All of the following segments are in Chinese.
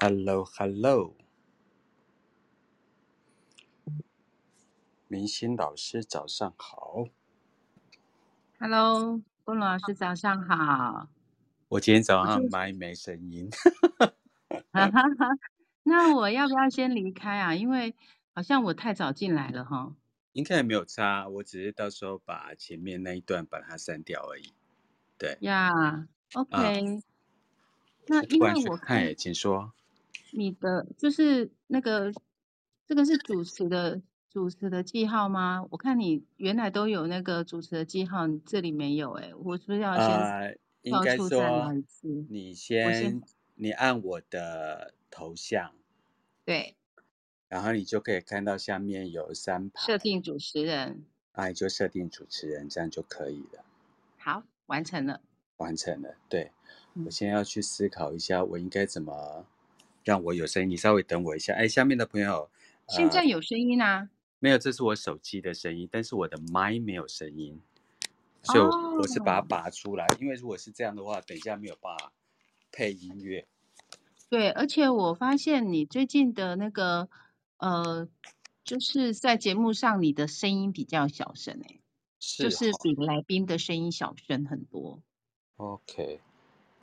Hello，Hello，明星老师早上好。Hello，郭老师早上好。我今天早上麦没声音。哈哈哈，那我要不要先离开啊？因为好像我太早进来了哈。应该也没有差，我只是到时候把前面那一段把它删掉而已。对。呀，OK。那因为我看，请说。你的就是那个，这个是主持的主持的记号吗？我看你原来都有那个主持的记号，你这里没有哎，我是不是要先跳出再来一次？呃、你先，先你按我的头像，对，然后你就可以看到下面有三排设定主持人，啊，你就设定主持人，这样就可以了。好，完成了，完成了。对，我现在要去思考一下，我应该怎么。让我有声音，你稍微等我一下。哎，下面的朋友，现在有声音啊？没有，这是我手机的声音，但是我的麦没有声音，所以我是把它拔出来。因为如果是这样的话，等一下没有办法配音乐。对，而且我发现你最近的那个，呃，就是在节目上你的声音比较小声哎，是，就是比来宾的声音小声很多。OK。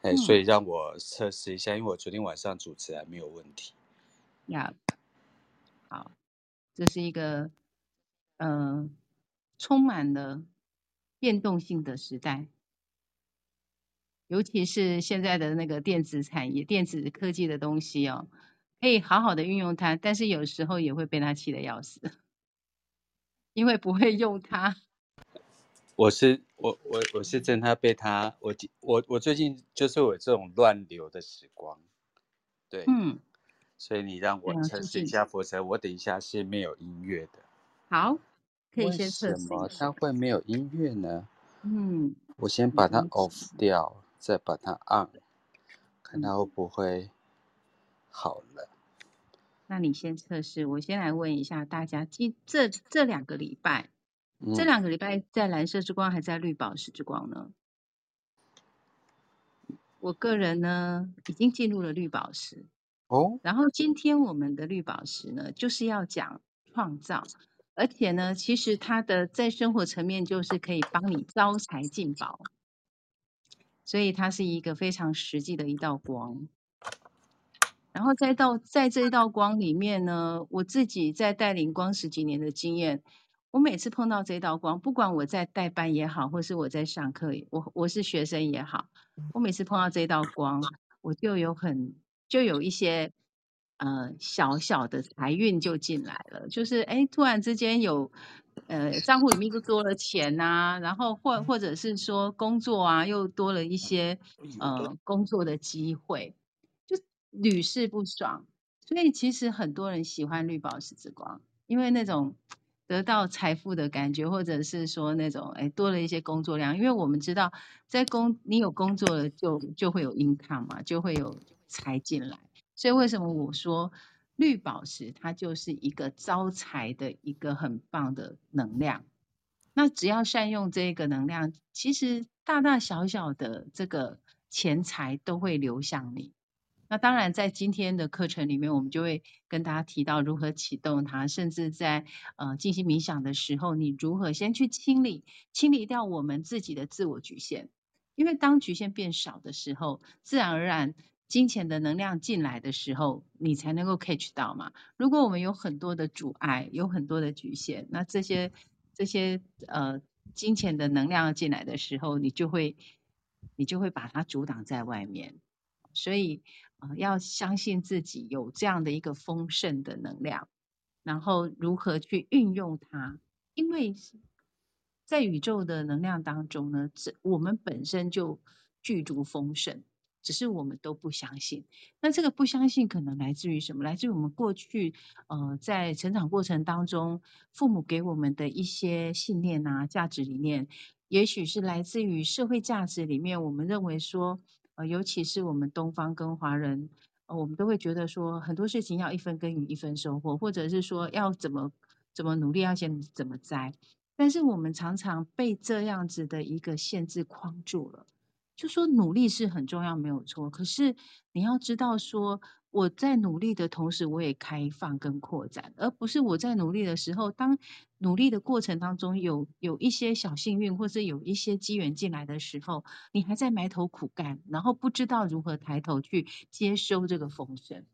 哎，所以让我测试一下，嗯，因为我昨天晚上主持还没有问题。呀，好，这是一个嗯、呃，充满了变动性的时代，尤其是现在的那个电子产业、电子科技的东西哦，可以好好的运用它，但是有时候也会被它气得要死，因为不会用它。我是我我我是真他被他我我我最近就是我这种乱流的时光，对，嗯，所以你让我测试一下，否则我等一下是没有音乐的。好，可以先测试。为什么它会没有音乐呢？嗯，我先把它 off 掉，再把它 on，看它会不会好了。那你先测试，我先来问一下大家，今这这两个礼拜。这两个礼拜在蓝色之光还在绿宝石之光呢？我个人呢已经进入了绿宝石哦。然后今天我们的绿宝石呢就是要讲创造，而且呢其实它的在生活层面就是可以帮你招财进宝，所以它是一个非常实际的一道光。然后在到在这一道光里面呢，我自己在带领光十几年的经验。我每次碰到这道光，不管我在代班也好，或是我在上课，我我是学生也好，我每次碰到这道光，我就有很就有一些呃小小的财运就进来了，就是哎突然之间有呃账户里面就多了钱呐、啊，然后或或者是说工作啊又多了一些呃工作的机会，就屡试不爽，所以其实很多人喜欢绿宝石之光，因为那种。得到财富的感觉，或者是说那种哎多了一些工作量，因为我们知道在工你有工作了就就会有 income 嘛，就会有财进来。所以为什么我说绿宝石它就是一个招财的一个很棒的能量？那只要善用这个能量，其实大大小小的这个钱财都会流向你。那当然，在今天的课程里面，我们就会跟大家提到如何启动它，甚至在呃进行冥想的时候，你如何先去清理、清理掉我们自己的自我局限。因为当局限变少的时候，自然而然金钱的能量进来的时候，你才能够 catch 到嘛。如果我们有很多的阻碍，有很多的局限，那这些这些呃金钱的能量进来的时候，你就会你就会把它阻挡在外面。所以。要相信自己有这样的一个丰盛的能量，然后如何去运用它？因为在宇宙的能量当中呢，这我们本身就具足丰盛，只是我们都不相信。那这个不相信可能来自于什么？来自于我们过去呃在成长过程当中，父母给我们的一些信念啊、价值理念，也许是来自于社会价值里面，我们认为说。呃，尤其是我们东方跟华人，呃，我们都会觉得说很多事情要一分耕耘一分收获，或者是说要怎么怎么努力要先怎么栽。但是我们常常被这样子的一个限制框住了，就说努力是很重要，没有错。可是你要知道说，我在努力的同时，我也开放跟扩展，而不是我在努力的时候，当努力的过程当中有有一些小幸运，或是有一些机缘进来的时候，你还在埋头苦干，然后不知道如何抬头去接收这个风声。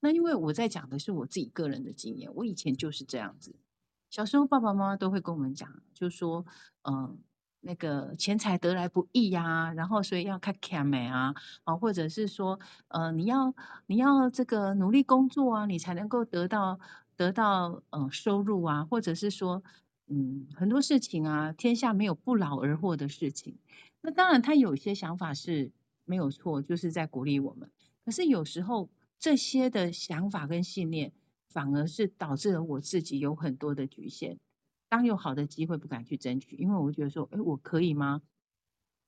那因为我在讲的是我自己个人的经验，我以前就是这样子。小时候爸爸妈妈都会跟我们讲，就说，嗯。那个钱财得来不易呀、然后所以要看看美啊，啊，或者是说，呃，你要你要这个努力工作啊，你才能够得到得到呃收入啊，或者是说，嗯，很多事情啊，天下没有不劳而获的事情。那当然，他有些想法是没有错，就是在鼓励我们。可是有时候这些的想法跟信念，反而是导致了我自己有很多的局限。当有好的机会不敢去争取，因为我觉得说，哎，我可以吗？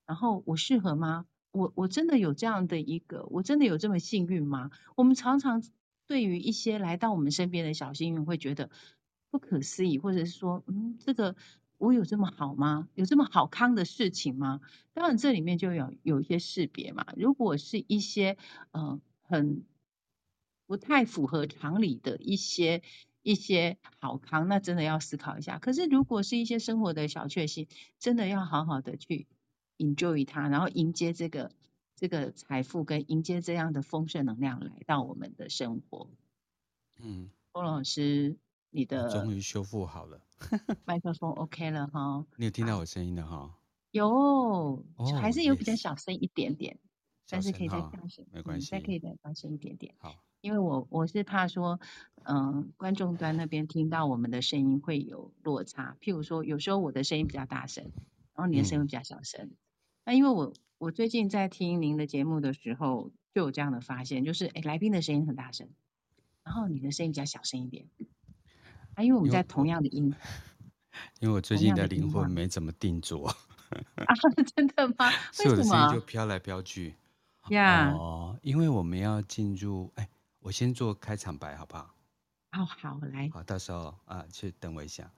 然后我适合吗？我我真的有这样的一个，我真的有这么幸运吗？我们常常对于一些来到我们身边的小幸运，会觉得不可思议，或者是说，嗯，这个我有这么好吗？有这么好康的事情吗？当然，这里面就有有一些识别嘛。如果是一些呃很不太符合常理的一些。一些好康，那真的要思考一下。可是，如果是一些生活的小确幸，真的要好好的去 enjoy 它，然后迎接这个这个财富，跟迎接这样的丰盛能量来到我们的生活。嗯，欧老师，你的终于修复好了，麦克风 OK 了哈？你有听到我声音的哈？有，哦，还是有比较小声一点点，哦、但是可以再大声，没关系，再可以再大声一点点。好。因为我我是怕说，嗯、呃，观众端那边听到我们的声音会有落差。譬如说，有时候我的声音比较大声，然后你的声音比较小声。嗯、那因为我我最近在听您的节目的时候，就有这样的发现，就是哎，来宾的声音很大声，然后你的声音比较小声一点。啊，因为我们在同样的音，因为我最近的灵魂没怎么定着。啊，真的吗？为什么？所以我的声音就飘来飘去。呀，哦，因为我们要进入，哎，我先做开场白好不好？好好来，好，到时候啊，去等我一下。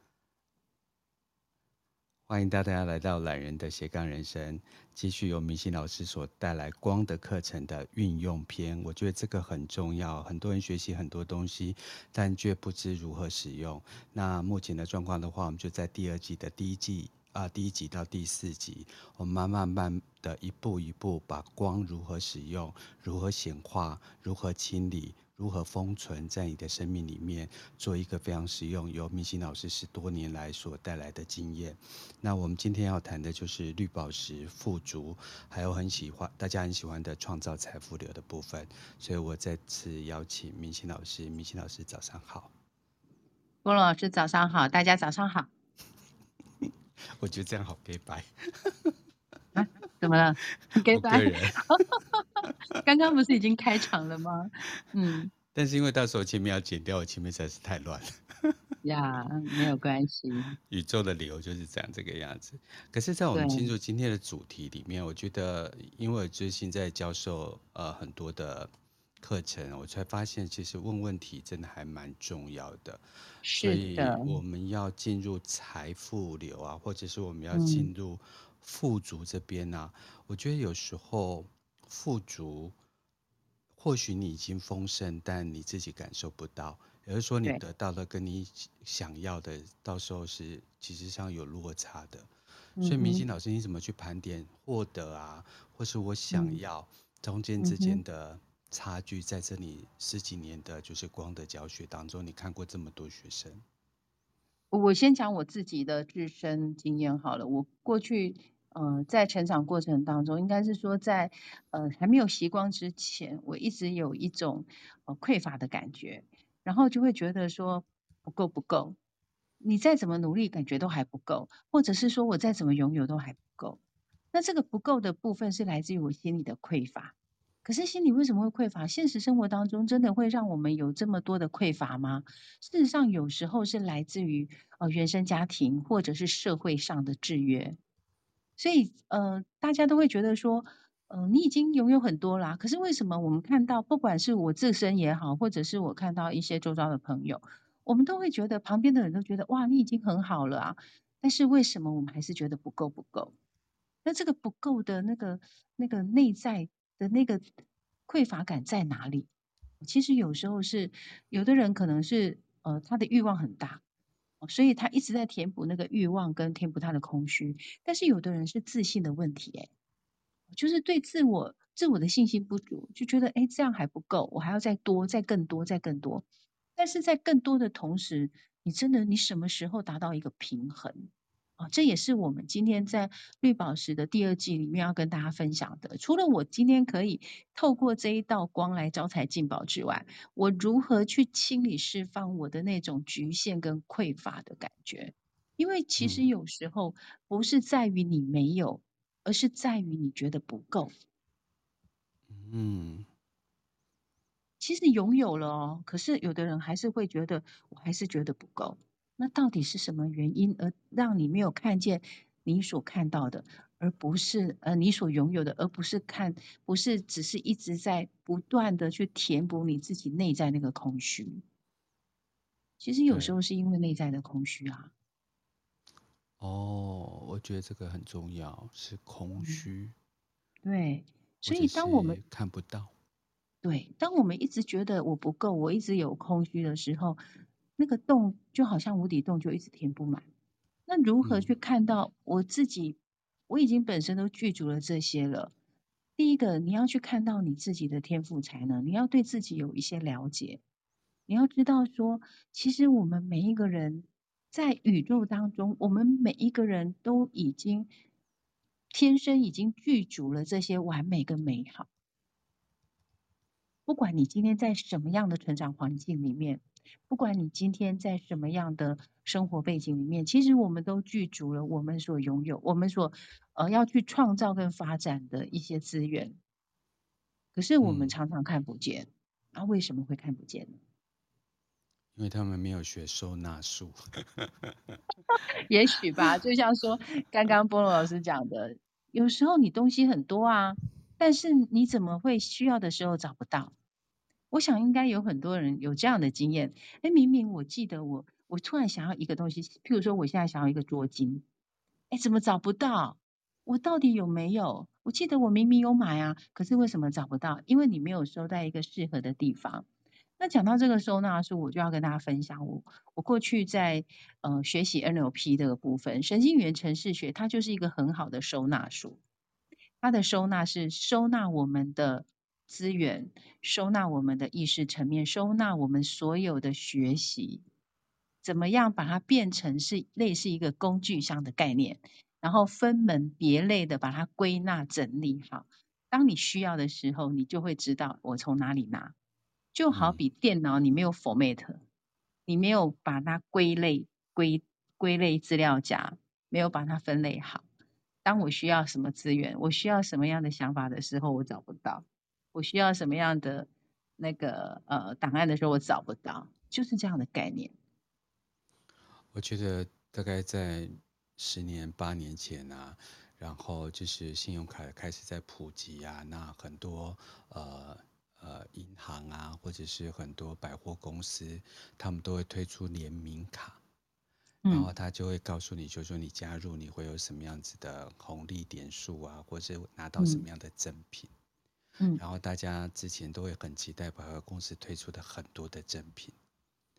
欢迎大家来到懒人的斜杠人生，继续由明星老师所带来光的课程的运用篇。我觉得这个很重要，很多人学习很多东西，但却不知如何使用。那目前的状况的话，我们就在第二季的第一季。啊，第一集到第四集，我们慢慢慢的一步一步把光如何使用、如何显化、如何清理、如何封存在你的生命里面，做一个非常实用，由明心老师十多年来所带来的经验。那我们今天要谈的就是绿宝石富足，还有很喜欢大家很喜欢的创造财富流的部分。所以我再次邀请明心老师，明心老师早上好，郭老师早上好，大家早上好。我觉得这样好假掰。啊，怎么了？假掰。刚刚不是已经开场了吗？嗯。但是因为到时候前面要剪掉，我前面实在是太乱了。呀，没有关系。宇宙的理由就是这样这个样子。可是，在我们进入今天的主题里面，我觉得，因为我最近在教授呃很多的。课程，我才发现，其实问问题真的还蛮重要的。是的。所以我们要进入财富流啊，或者是我们要进入富足这边啊，嗯、我觉得有时候富足，或许你已经丰盛，但你自己感受不到。也就是说，你得到的跟你想要的，到时候是其实上有落差的。所以，明星老师，你怎么去盘点获得啊，或是我想要中间之间的？差距在这里十几年的就是光的教学当中，你看过这么多学生。我先讲我自己的自身经验好了。我过去呃在成长过程当中，应该是说在呃还没有习光之前，我一直有一种呃匮乏的感觉，然后就会觉得说不够不够，你再怎么努力，感觉都还不够，或者是说我再怎么拥有都还不够。那这个不够的部分是来自于我心里的匮乏。可是心里为什么会匮乏？现实生活当中真的会让我们有这么多的匮乏吗？事实上，有时候是来自于呃原生家庭或者是社会上的制约。所以呃，大家都会觉得说，呃，你已经拥有很多啦。可是为什么我们看到，不管是我自身也好，或者是我看到一些周遭的朋友，我们都会觉得旁边的人都觉得哇，你已经很好了啊。但是为什么我们还是觉得不够不够？那这个不够的那个那个内在的那个匮乏感在哪里？其实有时候是有的人可能是呃他的欲望很大，所以他一直在填补那个欲望跟填补他的空虚。但是有的人是自信的问题，哎，就是对自我自我的信心不足，就觉得哎这样还不够，我还要再多，再更多，再更多。但是在更多的同时，你真的你什么时候达到一个平衡？哦，这也是我们今天在绿宝石的第二季里面要跟大家分享的。除了我今天可以透过这一道光来招财进宝之外，我如何去清理释放我的那种局限跟匮乏的感觉？因为其实有时候不是在于你没有，而是在于你觉得不够。嗯，其实拥有了哦，可是有的人还是会觉得，我还是觉得不够。那到底是什么原因，而让你没有看见你所看到的，而不是呃你所拥有的，而不是看，不是只是一直在不断的去填补你自己内在那个空虚。其实有时候是因为内在的空虚啊。哦，我觉得这个很重要，是空虚。嗯，对，所以当我们看不到，对，当我们一直觉得我不够，我一直有空虚的时候。那个洞就好像无底洞，就一直填不满。那如何去看到我自己？我已经本身都具足了这些了。第一个，你要去看到你自己的天赋才能，你要对自己有一些了解。你要知道说，其实我们每一个人在宇宙当中，我们每一个人都已经天生已经具足了这些完美跟美好。不管你今天在什么样的成长环境里面。不管你今天在什么样的生活背景里面，其实我们都具足了我们所拥有、我们所呃要去创造跟发展的一些资源。可是我们常常看不见，那、嗯啊、为什么会看不见呢？因为他们没有学收纳术。也许吧，就像说刚刚波萝老师讲的，有时候你东西很多啊，但是你怎么会需要的时候找不到？我想应该有很多人有这样的经验。哎，明明我记得我，我突然想要一个东西，譬如说我现在想要一个桌巾，哎，怎么找不到？我到底有没有？我记得我明明有买啊，可是为什么找不到？因为你没有收在一个适合的地方。那讲到这个收纳术，我就要跟大家分享我我过去在呃学习 NLP 这个部分，神经元程式学，它就是一个很好的收纳术。它的收纳是收纳我们的。资源收纳我们的意识层面，收纳我们所有的学习，怎么样把它变成是类似一个工具箱的概念，然后分门别类的把它归纳整理好。当你需要的时候，你就会知道我从哪里拿。就好比电脑，你没有 format，你没有把它归类归归类资料夹，没有把它分类好。当我需要什么资源，我需要什么样的想法的时候，我找不到。我需要什么样的那个呃档案的时候，我找不到，就是这样的概念。我觉得大概在十年八年前啊，然后就是信用卡开始在普及啊，那很多呃呃银行啊，或者是很多百货公司，他们都会推出联名卡，然后他就会告诉你，就是说你加入你会有什么样子的红利点数啊，或者拿到什么样的赠品。嗯，然后大家之前都会很期待百货公司推出的很多的赠品，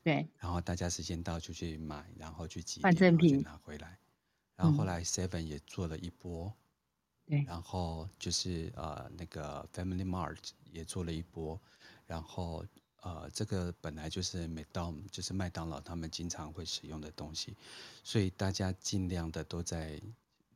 对，然后大家时间到就去买，然后去集点，换赠品，拿回来。然后后来 Seven 也做了一波，对，然后就是呃那个 Family Mart 也做了一波，然后呃这个本来就是麦当就是麦当劳他们经常会使用的东西，所以大家尽量的都在。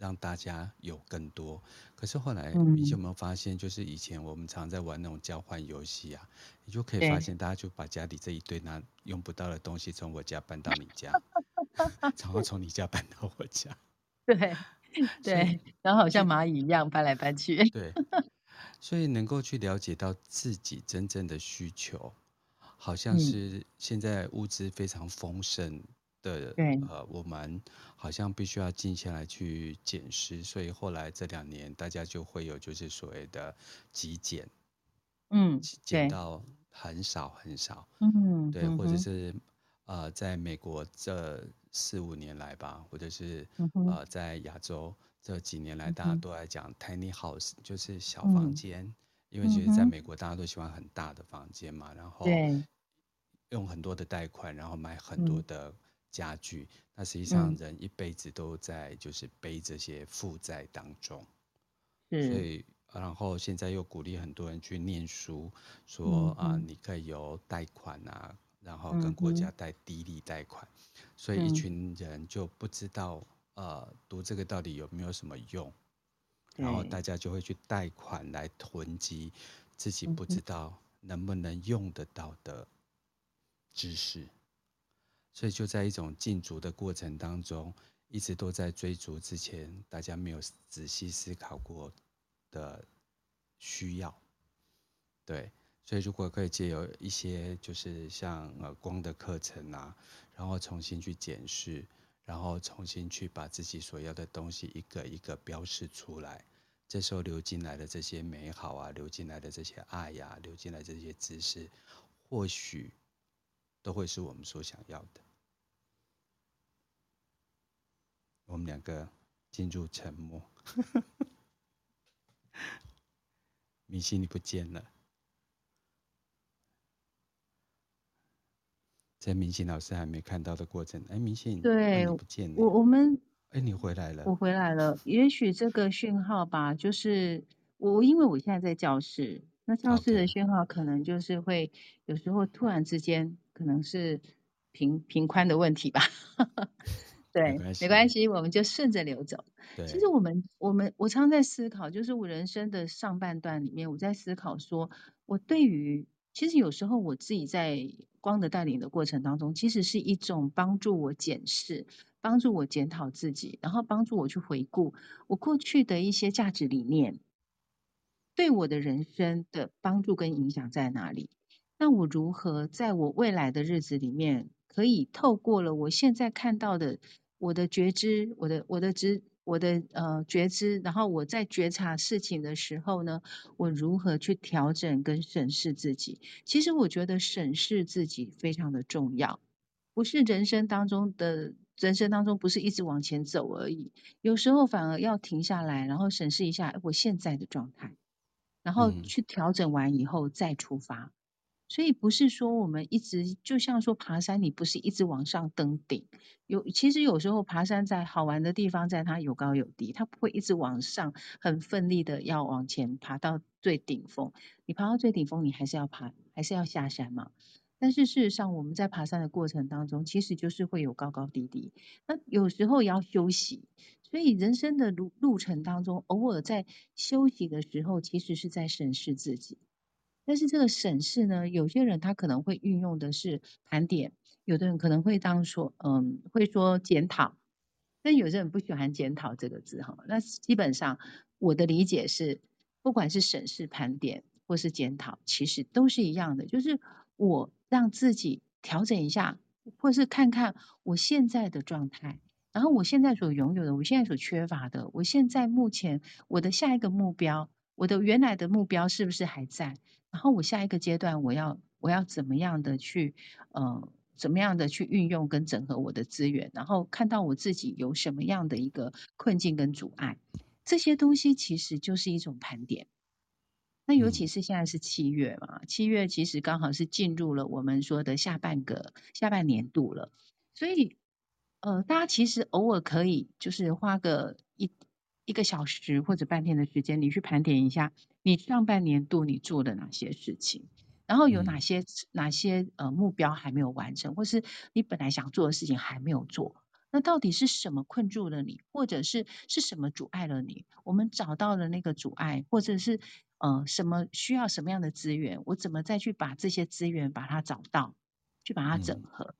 让大家有更多，可是后来你有没有发现，就是以前我们常在玩那种交换游戏啊，你就可以发现，大家就把家里这一堆拿用不到的东西从我家搬到你家，然后从你家搬到我家，对对，然后好像蚂蚁一样搬来搬去，对，所以能够去了解到自己真正的需求，好像是现在物资非常丰盛。的呃，我们好像必须要静下来去检视，所以后来这两年大家就会有就是所谓的极简，嗯，减到很少很少，嗯，对，或者是呃，在美国这四五年来吧，或者是呃，在亚洲这几年来，大家都在讲 tiny house，就是小房间，因为其实在美国大家都喜欢很大的房间嘛，然后用很多的贷款，然后买很多的家具，那实际上人一辈子都在就是背这些负债当中，所以。然后现在又鼓励很多人去念书，说啊、呃，你可以有贷款啊，然后跟国家贷低利贷款，所以一群人就不知道呃读这个到底有没有什么用，然后大家就会去贷款来囤积自己不知道能不能用得到的知识，所以就在一种禁足的过程当中，一直都在追逐之前，大家没有仔细思考过的需要，对，所以如果可以借由一些就是像呃光的课程啊，然后重新去检视，然后重新去把自己所要的东西一个一个标示出来，这时候流进来的这些美好啊，流进来的这些爱呀、啊，流进来这些知识，或许都会是我们所想要的。我们两个进入沉默。明星，你不见了。在明星老师还没看到的过程，哎，明星，对，你不见了。我我们，哎，你回来了。我回来了。也许这个讯号吧，就是我，因为我现在在教室，那教室的讯号可能就是会有时候突然之间，可能是平平宽的问题吧。对，没关系，没关系，我们就顺着流走。其实我们，我们，我常在思考，就是我人生的上半段里面，我在思考说，我对于，其实有时候我自己在光的带领的过程当中，其实是一种帮助我检视，帮助我检讨自己，然后帮助我去回顾我过去的一些价值理念，对我的人生的帮助跟影响在哪里？那我如何在我未来的日子里面，可以透过了我现在看到的。我的觉知，我的我的知，我的呃觉知，然后我在觉察事情的时候呢，我如何去调整跟审视自己？其实我觉得审视自己非常的重要，不是人生当中的人生当中不是一直往前走而已，有时候反而要停下来，然后审视一下我现在的状态，然后去调整完以后再出发。所以不是说我们一直就像说爬山，你不是一直往上登顶。有其实有时候爬山在好玩的地方，在它有高有低，它不会一直往上很奋力的要往前爬到最顶峰。你爬到最顶峰，你还是要爬，还是要下山嘛。但是事实上，我们在爬山的过程当中，其实就是会有高高低低。那有时候也要休息。所以人生的路路程当中，偶尔在休息的时候，其实是在审视自己。但是这个审视呢，有些人他可能会运用的是盘点，有的人可能会当说，嗯，会说检讨，但有些人不喜欢检讨这个字哈。那基本上我的理解是，不管是审视、盘点或是检讨，其实都是一样的，就是我让自己调整一下，或是看看我现在的状态，然后我现在所拥有的，我现在所缺乏的，我现在目前我的下一个目标，我的原来的目标是不是还在？然后我下一个阶段，我要我要怎么样的去，呃，怎么样的去运用跟整合我的资源，然后看到我自己有什么样的一个困境跟阻碍，这些东西其实就是一种盘点。那尤其是现在是七月嘛，七月其实刚好是进入了我们说的下半个下半年度了，所以，呃，大家其实偶尔可以就是花个一。一个小时或者半天的时间，你去盘点一下你上半年度你做的哪些事情，然后有哪些、嗯、哪些呃目标还没有完成，或是你本来想做的事情还没有做，那到底是什么困住了你，或者是是什么阻碍了你？我们找到了那个阻碍，或者是呃什么需要什么样的资源，我怎么再去把这些资源把它找到，去把它整合？嗯、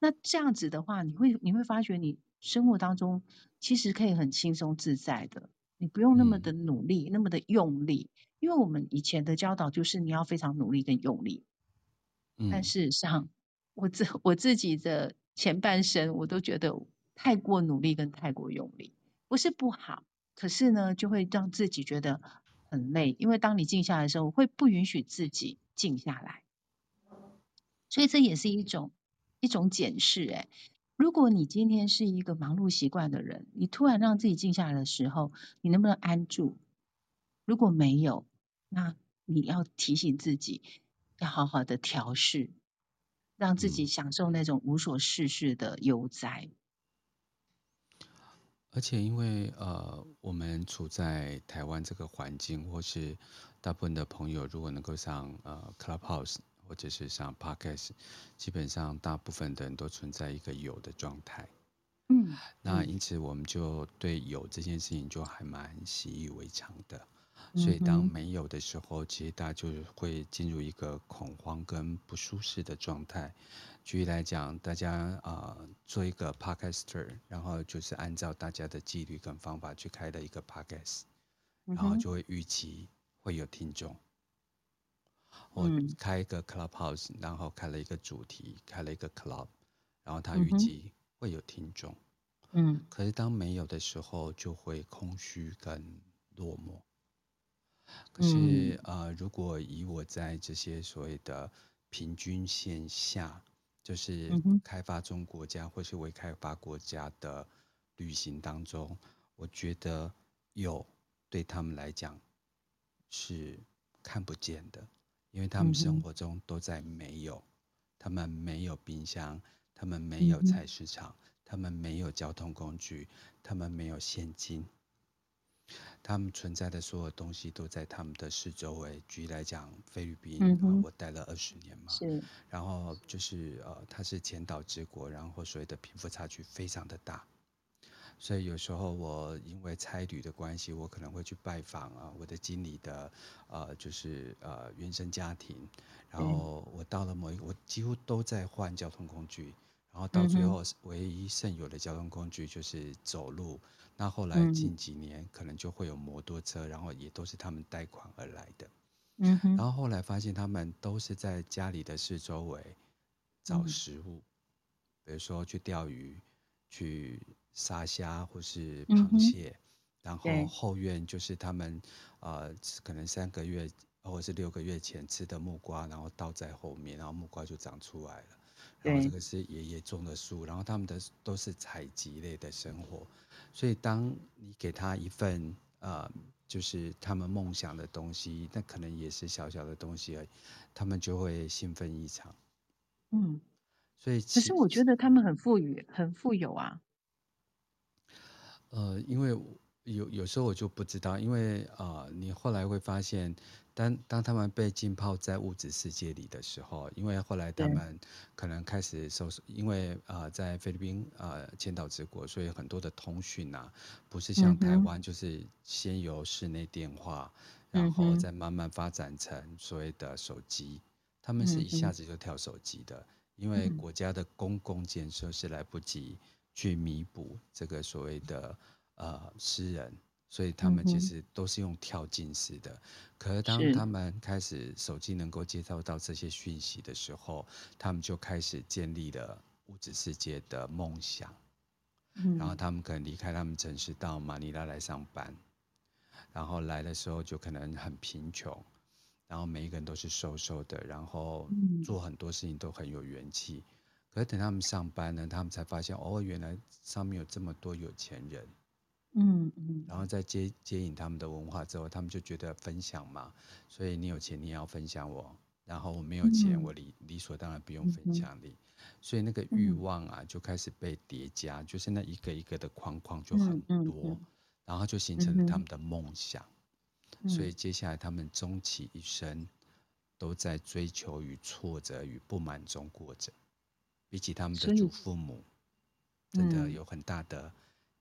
那这样子的话，你会你会发觉你。生活当中其实可以很轻松自在的，你不用那么的努力，嗯、那么的用力，因为我们以前的教导就是你要非常努力跟用力。嗯、但事实上，我自我自己的前半生我都觉得太过努力跟太过用力不是不好，可是呢就会让自己觉得很累，因为当你静下来的时候，会不允许自己静下来，所以这也是一种一种检视，哎。如果你今天是一个忙碌习惯的人，你突然让自己静下来的时候，你能不能安住？如果没有，那你要提醒自己，要好好的调试，让自己享受那种无所事事的悠哉。而且，因为呃，我们处在台湾这个环境，或是大部分的朋友，如果能够上呃 Clubhouse 或者是像 Podcast，基本上大部分的人都存在一个有的状态。嗯，那因此我们就对有这件事情就还蛮习以为常的。所以当没有的时候，其实大家就会进入一个恐慌跟不舒适的状态。举例来讲，大家啊、呃、做一个 podcaster，然后就是按照大家的纪律跟方法去开了一个 podcast，然后就会预期会有听众。我开一个 clubhouse，然后开了一个主题，开了一个 club，然后他预计会有听众。嗯，可是当没有的时候，就会空虚跟落寞。可是呃，如果以我在这些所谓的平均线下，就是开发中国家或是未开发国家的旅行当中，我觉得有对他们来讲是看不见的，因为他们生活中都在没有，他们没有冰箱，他们没有菜市场，他们没有交通工具，他们没有现金。他们存在的所有东西都在他们的四周围。举例来讲，菲律宾，嗯、我待了二十年嘛，是。然后就是呃，它是前岛之国，然后所谓的贫富差距非常的大，所以有时候我因为差旅的关系，我可能会去拜访啊我的经理的呃，就是呃原生家庭，然后我到了某一个，我几乎都在换交通工具，然后到最后唯一剩有的交通工具就是走路。那后来近几年可能就会有摩托车，然后也都是他们贷款而来的。嗯哼。然后后来发现他们都是在家里的四周围找食物，比如说去钓鱼、去杀虾或是螃蟹，然后后院就是他们呃可能三个月或者是六个月前吃的木瓜，然后倒在后面，然后木瓜就长出来了。然后这个是爷爷种的树，然后他们的都是采集类的生活。所以，当你给他一份呃，就是他们梦想的东西，那可能也是小小的东西而已，他们就会兴奋异常。嗯，所以其实我觉得他们很富裕，很富有啊。呃，因为有有时候我就不知道，因为啊、呃，你后来会发现。当当他们被浸泡在物质世界里的时候，因为后来他们可能开始受，因为呃在菲律宾啊千岛之国，所以很多的通讯啊，不是像台湾，就是先由室内电话，然后再慢慢发展成所谓的手机，他们是一下子就跳手机的，因为国家的公共建设是来不及去弥补这个所谓的呃诗人。所以他们其实都是用跳进式的，可是当他们开始手机能够接收到这些讯息的时候，他们就开始建立了物质世界的梦想。然后他们可能离开他们城市到马尼拉来上班，然后来的时候就可能很贫穷，然后每一个人都是瘦瘦的，然后做很多事情都很有元气。可是等他们上班呢，他们才发现哦，原来上面有这么多有钱人。嗯嗯，然后再接接引他们的文化之后，他们就觉得分享嘛，所以你有钱你也要分享我，然后我没有钱，我理理所当然不用分享你，所以那个欲望啊就开始被叠加，就是那一个一个的框框就很多，然后就形成了他们的梦想，所以。接下来他们终其一生都在追求与挫折与不满中过着，比起他们的祖父母，真的有很大的。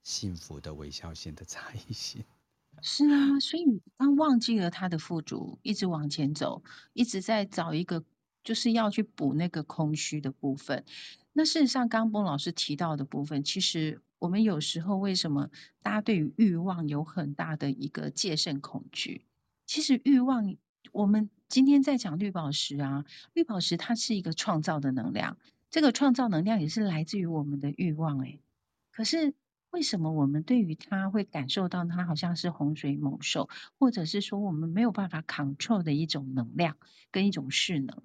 幸福的微笑线的差异性，是啊，所以他忘记了他的富足，一直往前走，一直在找一个，就是要去补那个空虚的部分。那事实上，刚刚波老师提到的部分，其实我们有时候为什么大家对于欲望有很大的一个戒慎恐惧？其实欲望，我们今天在讲绿宝石啊，绿宝石它是一个创造的能量，这个创造能量也是来自于我们的欲望，哎，可是。为什么我们对于它会感受到它好像是洪水猛兽，或者是说我们没有办法 control 的一种能量跟一种势能？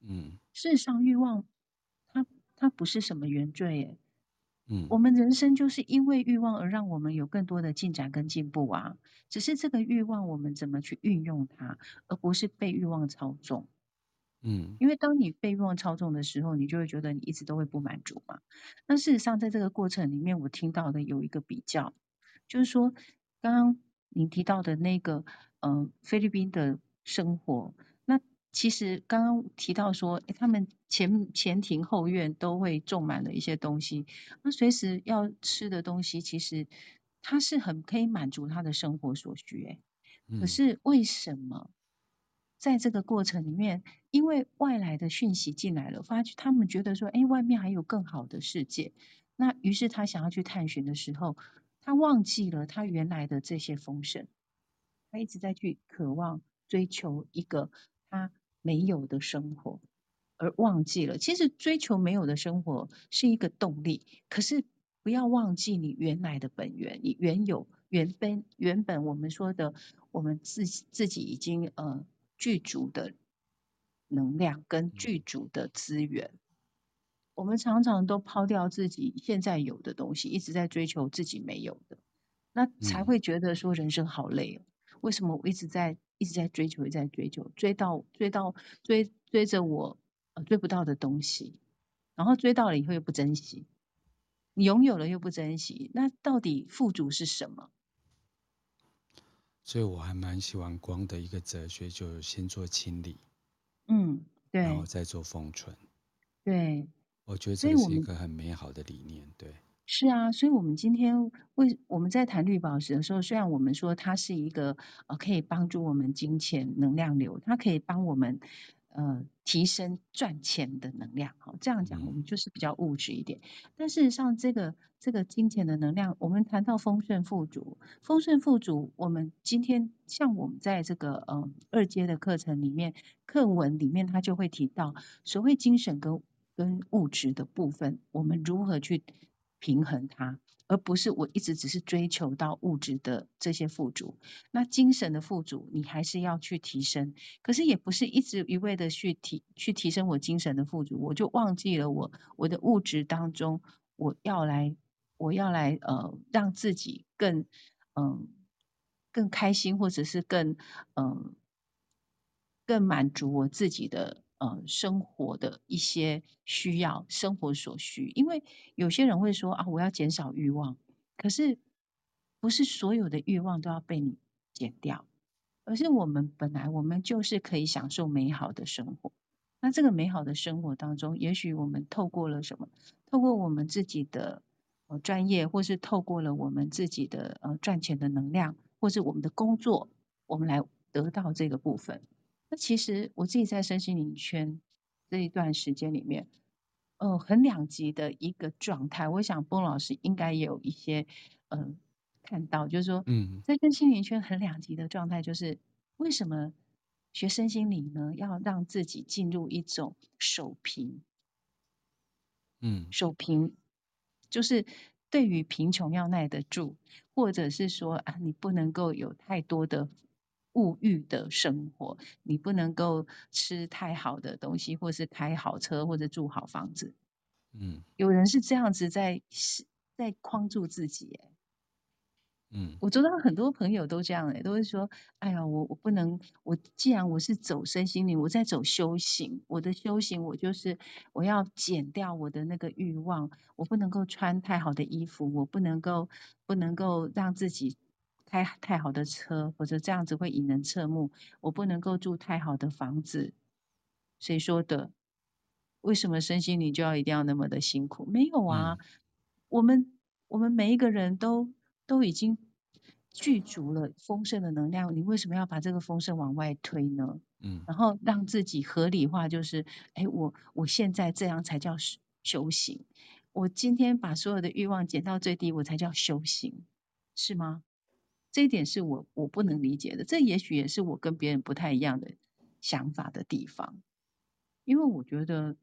嗯，事实上欲望它它不是什么原罪耶，嗯，我们人生就是因为欲望而让我们有更多的进展跟进步啊。只是这个欲望我们怎么去运用它，而不是被欲望操纵。嗯，因为当你被欲望操纵的时候，你就会觉得你一直都会不满足嘛。那事实上，在这个过程里面，我听到的有一个比较，就是说，刚刚您提到的那个，嗯、呃，菲律宾的生活。那其实刚刚提到说，诶他们前前庭后院都会种满了一些东西，那随时要吃的东西，其实他是很可以满足他的生活所需。诶，可是为什么？在这个过程里面，因为外来的讯息进来了，发觉他们觉得说，哎，外面还有更好的世界。那于是他想要去探寻的时候，他忘记了他原来的这些丰盛，他一直在去渴望追求一个他没有的生活，而忘记了，其实追求没有的生活是一个动力。可是不要忘记你原来的本源，你原有原本原本我们说的，我们自自己已经呃。具足的能量跟具足的资源，我们常常都抛掉自己现在有的东西，一直在追求自己没有的，那才会觉得说人生好累哦。为什么我一直在一直在追求，一直在追求，追到追到追追着我呃追不到的东西，然后追到了以后又不珍惜，你拥有了又不珍惜，那到底富足是什么？所以我还蛮喜欢光的一个哲学，就先做清理，嗯，对，然后再做封存，对，我觉得这是一个很美好的理念，对，是啊，所以我们今天为我们在谈绿宝石的时候，虽然我们说它是一个呃可以帮助我们金钱能量流，它可以帮我们。呃，提升赚钱的能量，好，这样讲我们就是比较物质一点。但事实上，这个这个金钱的能量，我们谈到丰盛富足，丰盛富足，我们今天像我们在这个呃二阶的课程里面，课文里面，它就会提到所谓精神跟跟物质的部分，我们如何去平衡它。而不是我一直只是追求到物质的这些富足，那精神的富足你还是要去提升。可是也不是一直一味的去提去提升我精神的富足，我就忘记了我我的物质当中我要来我要来呃让自己更嗯、更开心，或者是更嗯、更满足我自己的。呃，生活的一些需要，生活所需，因为有些人会说啊，我要减少欲望，可是不是所有的欲望都要被你减掉，而是我们本来我们就是可以享受美好的生活。那这个美好的生活当中，也许我们透过了什么？透过我们自己的呃专业，或是透过了我们自己的呃赚钱的能量，或是我们的工作，我们来得到这个部分。那其实我自己在身心灵圈这一段时间里面，呃，很两极的一个状态。我想波老师应该也有一些嗯、呃、看到，就是说，嗯，在身心灵圈很两极的状态，就是为什么学身心灵呢？要让自己进入一种守贫，嗯，守贫就是对于贫穷要耐得住，或者是说啊，你不能够有太多的。物欲的生活，你不能够吃太好的东西，或是开好车，或者住好房子。嗯，有人是这样子在在框住自己，哎，嗯，我知道很多朋友都这样，哎，都会说，哎呀，我我不能，我既然我是走身心灵，我在走修行，我的修行，我就是我要减掉我的那个欲望，我不能够穿太好的衣服，我不能够不能够让自己。开太好的车，或者这样子会引人侧目。我不能够住太好的房子，谁说的？为什么身心灵就要一定要那么的辛苦？没有啊，嗯、我们我们每一个人都都已经具足了丰盛的能量，你为什么要把这个丰盛往外推呢？嗯，然后让自己合理化，就是，哎，我我现在这样才叫修行。我今天把所有的欲望减到最低，我才叫修行，是吗？这一点是我我不能理解的，这也许也是我跟别人不太一样的想法的地方，因为我觉得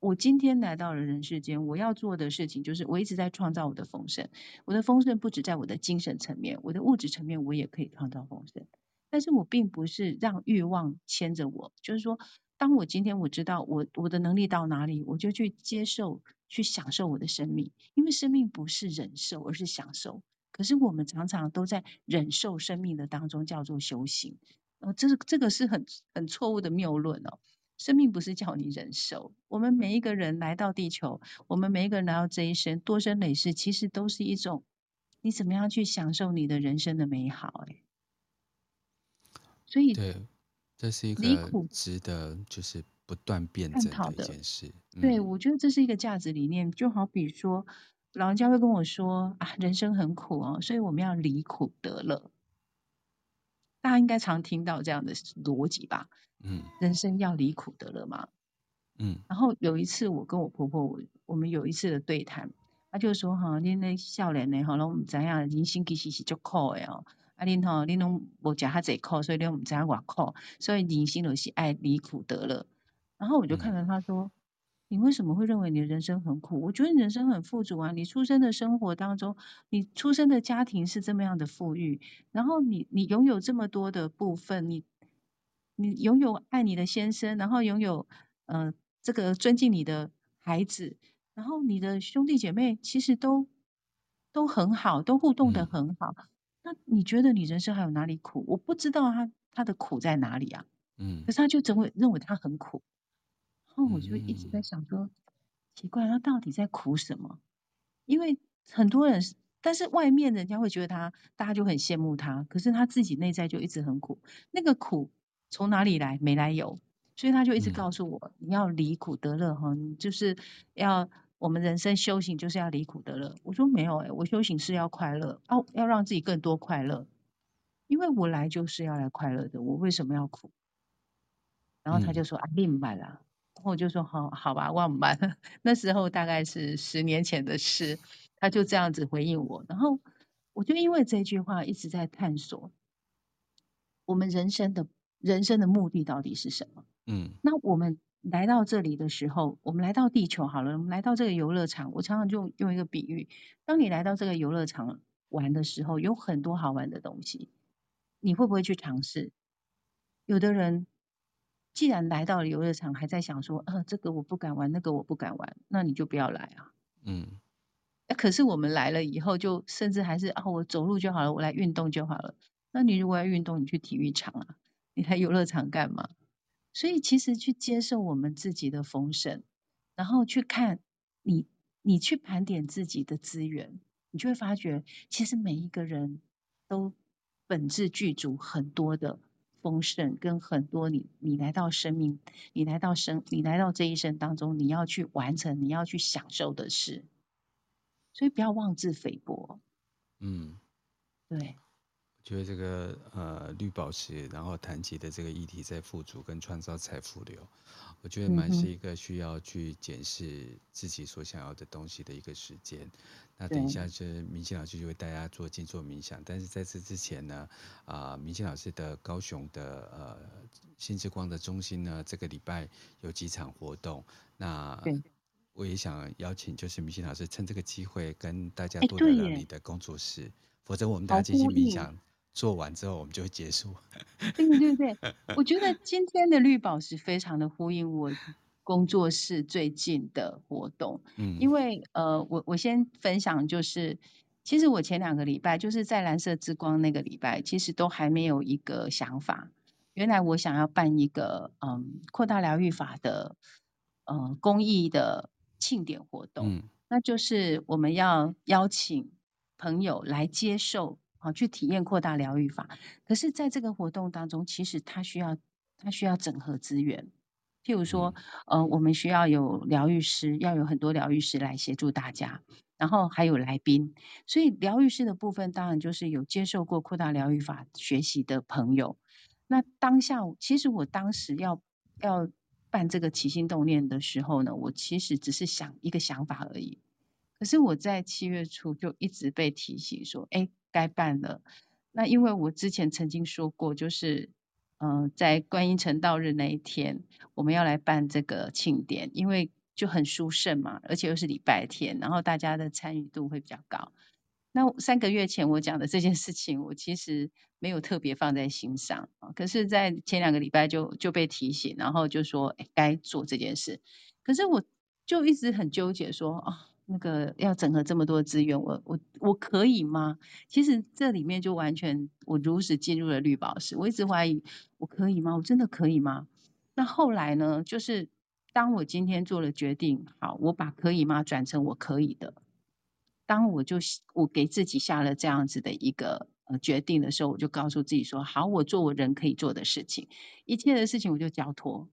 我今天来到了人世间，我要做的事情就是我一直在创造我的丰盛，我的丰盛不止在我的精神层面，我的物质层面我也可以创造丰盛，但是我并不是让欲望牵着我，就是说，当我今天我知道我我的能力到哪里，我就去接受。去享受我的生命，因为生命不是忍受，而是享受。可是我们常常都在忍受生命的当中，叫做修行。呃，这是这个是很很错误的谬论哦。生命不是叫你忍受，我们每一个人来到地球，我们每一个人来到这一生，多生累世，其实都是一种你怎么样去享受你的人生的美好。哎，所以对，这是一个值得就是不断辩证的一件事。对，我觉得这是一个价值理念，就好比说。老人家会跟我说啊，人生很苦哦，所以我们要离苦得乐。大家应该常听到这样的逻辑吧？嗯，人生要离苦得乐嘛。嗯。然后有一次，我跟我婆婆，我我们有一次的对谈，她就说哈，恁那少年呢，哈，拢唔知影人生其实是足苦的哦。啊，恁吼，恁拢无食哈济苦，所以恁唔知影偌苦，所以人生就是爱离苦得乐。然后我就看着她说。嗯你为什么会认为你的人生很苦？我觉得你人生很富足啊！你出生的生活当中，你出生的家庭是这么样的富裕，然后你你拥有这么多的部分，你你拥有爱你的先生，然后拥有呃这个尊敬你的孩子，然后你的兄弟姐妹其实都都很好，都互动的很好。嗯。那你觉得你人生还有哪里苦？我不知道他他的苦在哪里啊？嗯，可是他就认为认为他很苦。然后我就一直在想说，奇怪，他到底在苦什么？因为很多人，但是外面人家会觉得他，大家就很羡慕他，可是他自己内在就一直很苦。那个苦从哪里来？没来由，所以他就一直告诉我，你要离苦得乐哈，你就是要我们人生修行就是要离苦得乐。我说没有哎，我修行是要快乐，要要让自己更多快乐，因为我来就是要来快乐的，我为什么要苦？然后他就说啊，明白了。我就说好，好吧，忘不了。那时候大概是十年前的事，他就这样子回应我。然后我就因为这句话一直在探索，我们人生的人生的目的到底是什么？嗯，那我们来到这里的时候，我们来到地球好了，我们来到这个游乐场。我常常就用一个比喻，当你来到这个游乐场玩的时候，有很多好玩的东西，你会不会去尝试？有的人。既然来到了游乐场，还在想说，呃，这个我不敢玩，那个我不敢玩，那你就不要来啊。嗯。可是我们来了以后，就甚至还是啊，我走路就好了，我来运动就好了。那你如果要运动，你去体育场啊，你来游乐场干嘛？所以其实去接受我们自己的丰盛，然后去看你，你去盘点自己的资源，你就会发觉，其实每一个人都本质具足很多的。丰盛跟很多你，你来到生命，你来到生，你来到这一生当中，你要去完成，你要去享受的事，所以不要妄自菲薄。嗯，对。我觉得这个呃绿宝石，然后谈及的这个议题在富足跟创造财富流，我觉得蛮是一个需要去检视自己所想要的东西的一个时间。那等一下，就是明心老师就为大家做静坐冥想。但是在这之前呢，啊、呃，明心老师的高雄的呃心之光的中心呢，这个礼拜有几场活动。那我也想邀请，就是明心老师趁这个机会跟大家多聊聊你的工作室，否则我们大家进行冥想。做完之后，我们就会结束。对对对，我觉得今天的绿宝石非常的呼应我工作室最近的活动。嗯，因为呃，我我先分享，就是其实我前两个礼拜就是在蓝色之光那个礼拜，其实都还没有一个想法。原来我想要办一个嗯扩大疗愈法的嗯公益的庆典活动，嗯，那就是我们要邀请朋友来接受。好，去体验扩大疗愈法。可是，在这个活动当中，其实它需要它需要整合资源。譬如说，呃，我们需要有疗愈师，要有很多疗愈师来协助大家，然后还有来宾。所以，疗愈师的部分当然就是有接受过扩大疗愈法学习的朋友。那当下，其实我当时要要办这个起心动念的时候呢，我其实只是想一个想法而已。可是我在七月初就一直被提醒说，哎。该办了，那因为我之前曾经说过，就是，嗯、在观音成道日那一天，我们要来办这个庆典，因为就很殊胜嘛，而且又是礼拜天，然后大家的参与度会比较高。那三个月前我讲的这件事情，我其实没有特别放在心上，可是，在前两个礼拜就就被提醒，然后就说，哎，该做这件事。可是我就一直很纠结说啊，那个要整合这么多资源，我我我可以吗？其实这里面就完全我如实进入了绿宝石，我一直怀疑我可以吗？我真的可以吗？那后来呢？就是当我今天做了决定，好，我把可以吗转成我可以的。当我就我给自己下了这样子的一个呃决定的时候，我就告诉自己说：好，我做我人可以做的事情，一切的事情我就交托。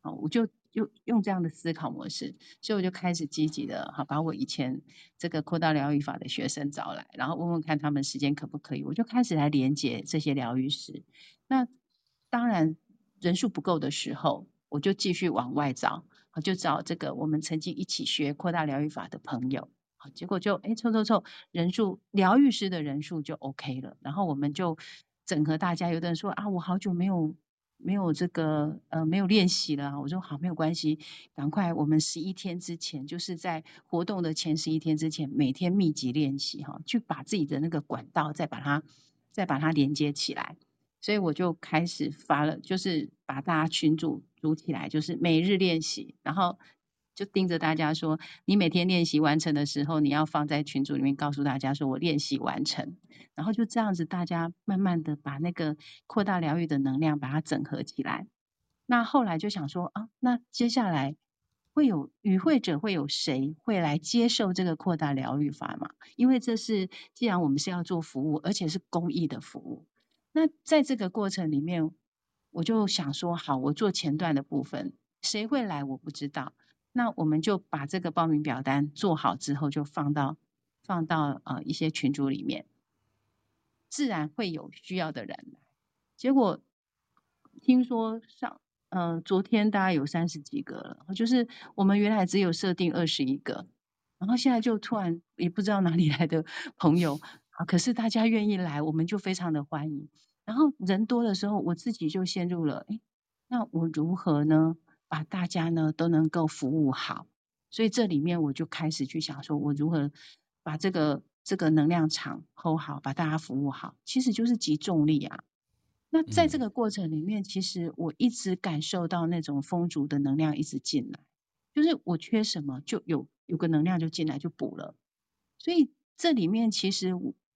好，我就用用这样的思考模式，所以我就开始积极的好把我以前这个扩大疗愈法的学生找来，然后问问看他们时间可不可以，我就开始来连接这些疗愈师。那当然人数不够的时候，我就继续往外找，就找这个我们曾经一起学扩大疗愈法的朋友。结果就哎，凑凑凑，人数疗愈师的人数就 OK 了，然后我们就整合大家。有的人说啊，我好久没有没有这个呃没有练习了。我说好，没有关系，赶快我们十一天之前，就是在活动的前十一天之前，每天密集练习哈，去把自己的那个管道再把它再把它连接起来。所以我就开始发了，就是把大家群组组起来，就是每日练习，然后。就盯着大家说，你每天练习完成的时候，你要放在群组里面告诉大家说，我练习完成。然后就这样子，大家慢慢的把那个扩大疗愈的能量把它整合起来。那后来就想说啊，那接下来会有与会者会有谁会来接受这个扩大疗愈法嘛？因为这是既然我们是要做服务，而且是公益的服务，那在这个过程里面，我就想说，好，我做前段的部分，谁会来我不知道。那我们就把这个报名表单做好之后，就放到放到呃一些群组里面，自然会有需要的人来。结果听说上呃昨天大概有三十几个了，就是我们原来只有设定二十一个，然后现在就突然也不知道哪里来的 朋友啊，可是大家愿意来，我们就非常的欢迎。然后人多的时候，我自己就陷入了，诶，那我如何呢？把大家呢都能够服务好，所以这里面我就开始去想说，我如何把这个这个能量场 hold 好，把大家服务好，其实就是集重力啊。那在这个过程里面，其实我一直感受到那种丰足的能量一直进来，就是我缺什么就有有个能量就进来就补了。所以这里面其实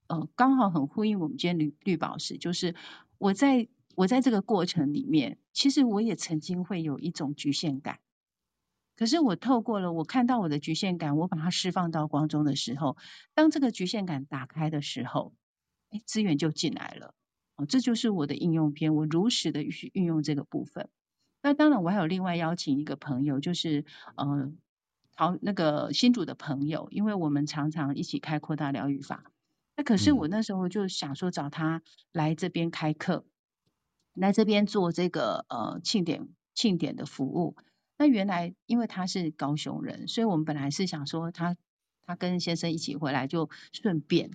呃刚好很呼应我们今天绿绿宝石，就是我在。我在这个过程里面，其实我也曾经会有一种局限感。可是我透过了，我看到我的局限感，我把它释放到光中的时候，当这个局限感打开的时候，哎，资源就进来了。哦，这就是我的应用篇，我如实的去运用这个部分。那当然，我还有另外邀请一个朋友，就是呃，好那个新主的朋友，因为我们常常一起开扩大疗愈法。那可是我那时候就想说，找他来这边开课。来这边做这个呃庆典庆典的服务，那原来因为他是高雄人，所以我们本来是想说他他跟先生一起回来就顺便，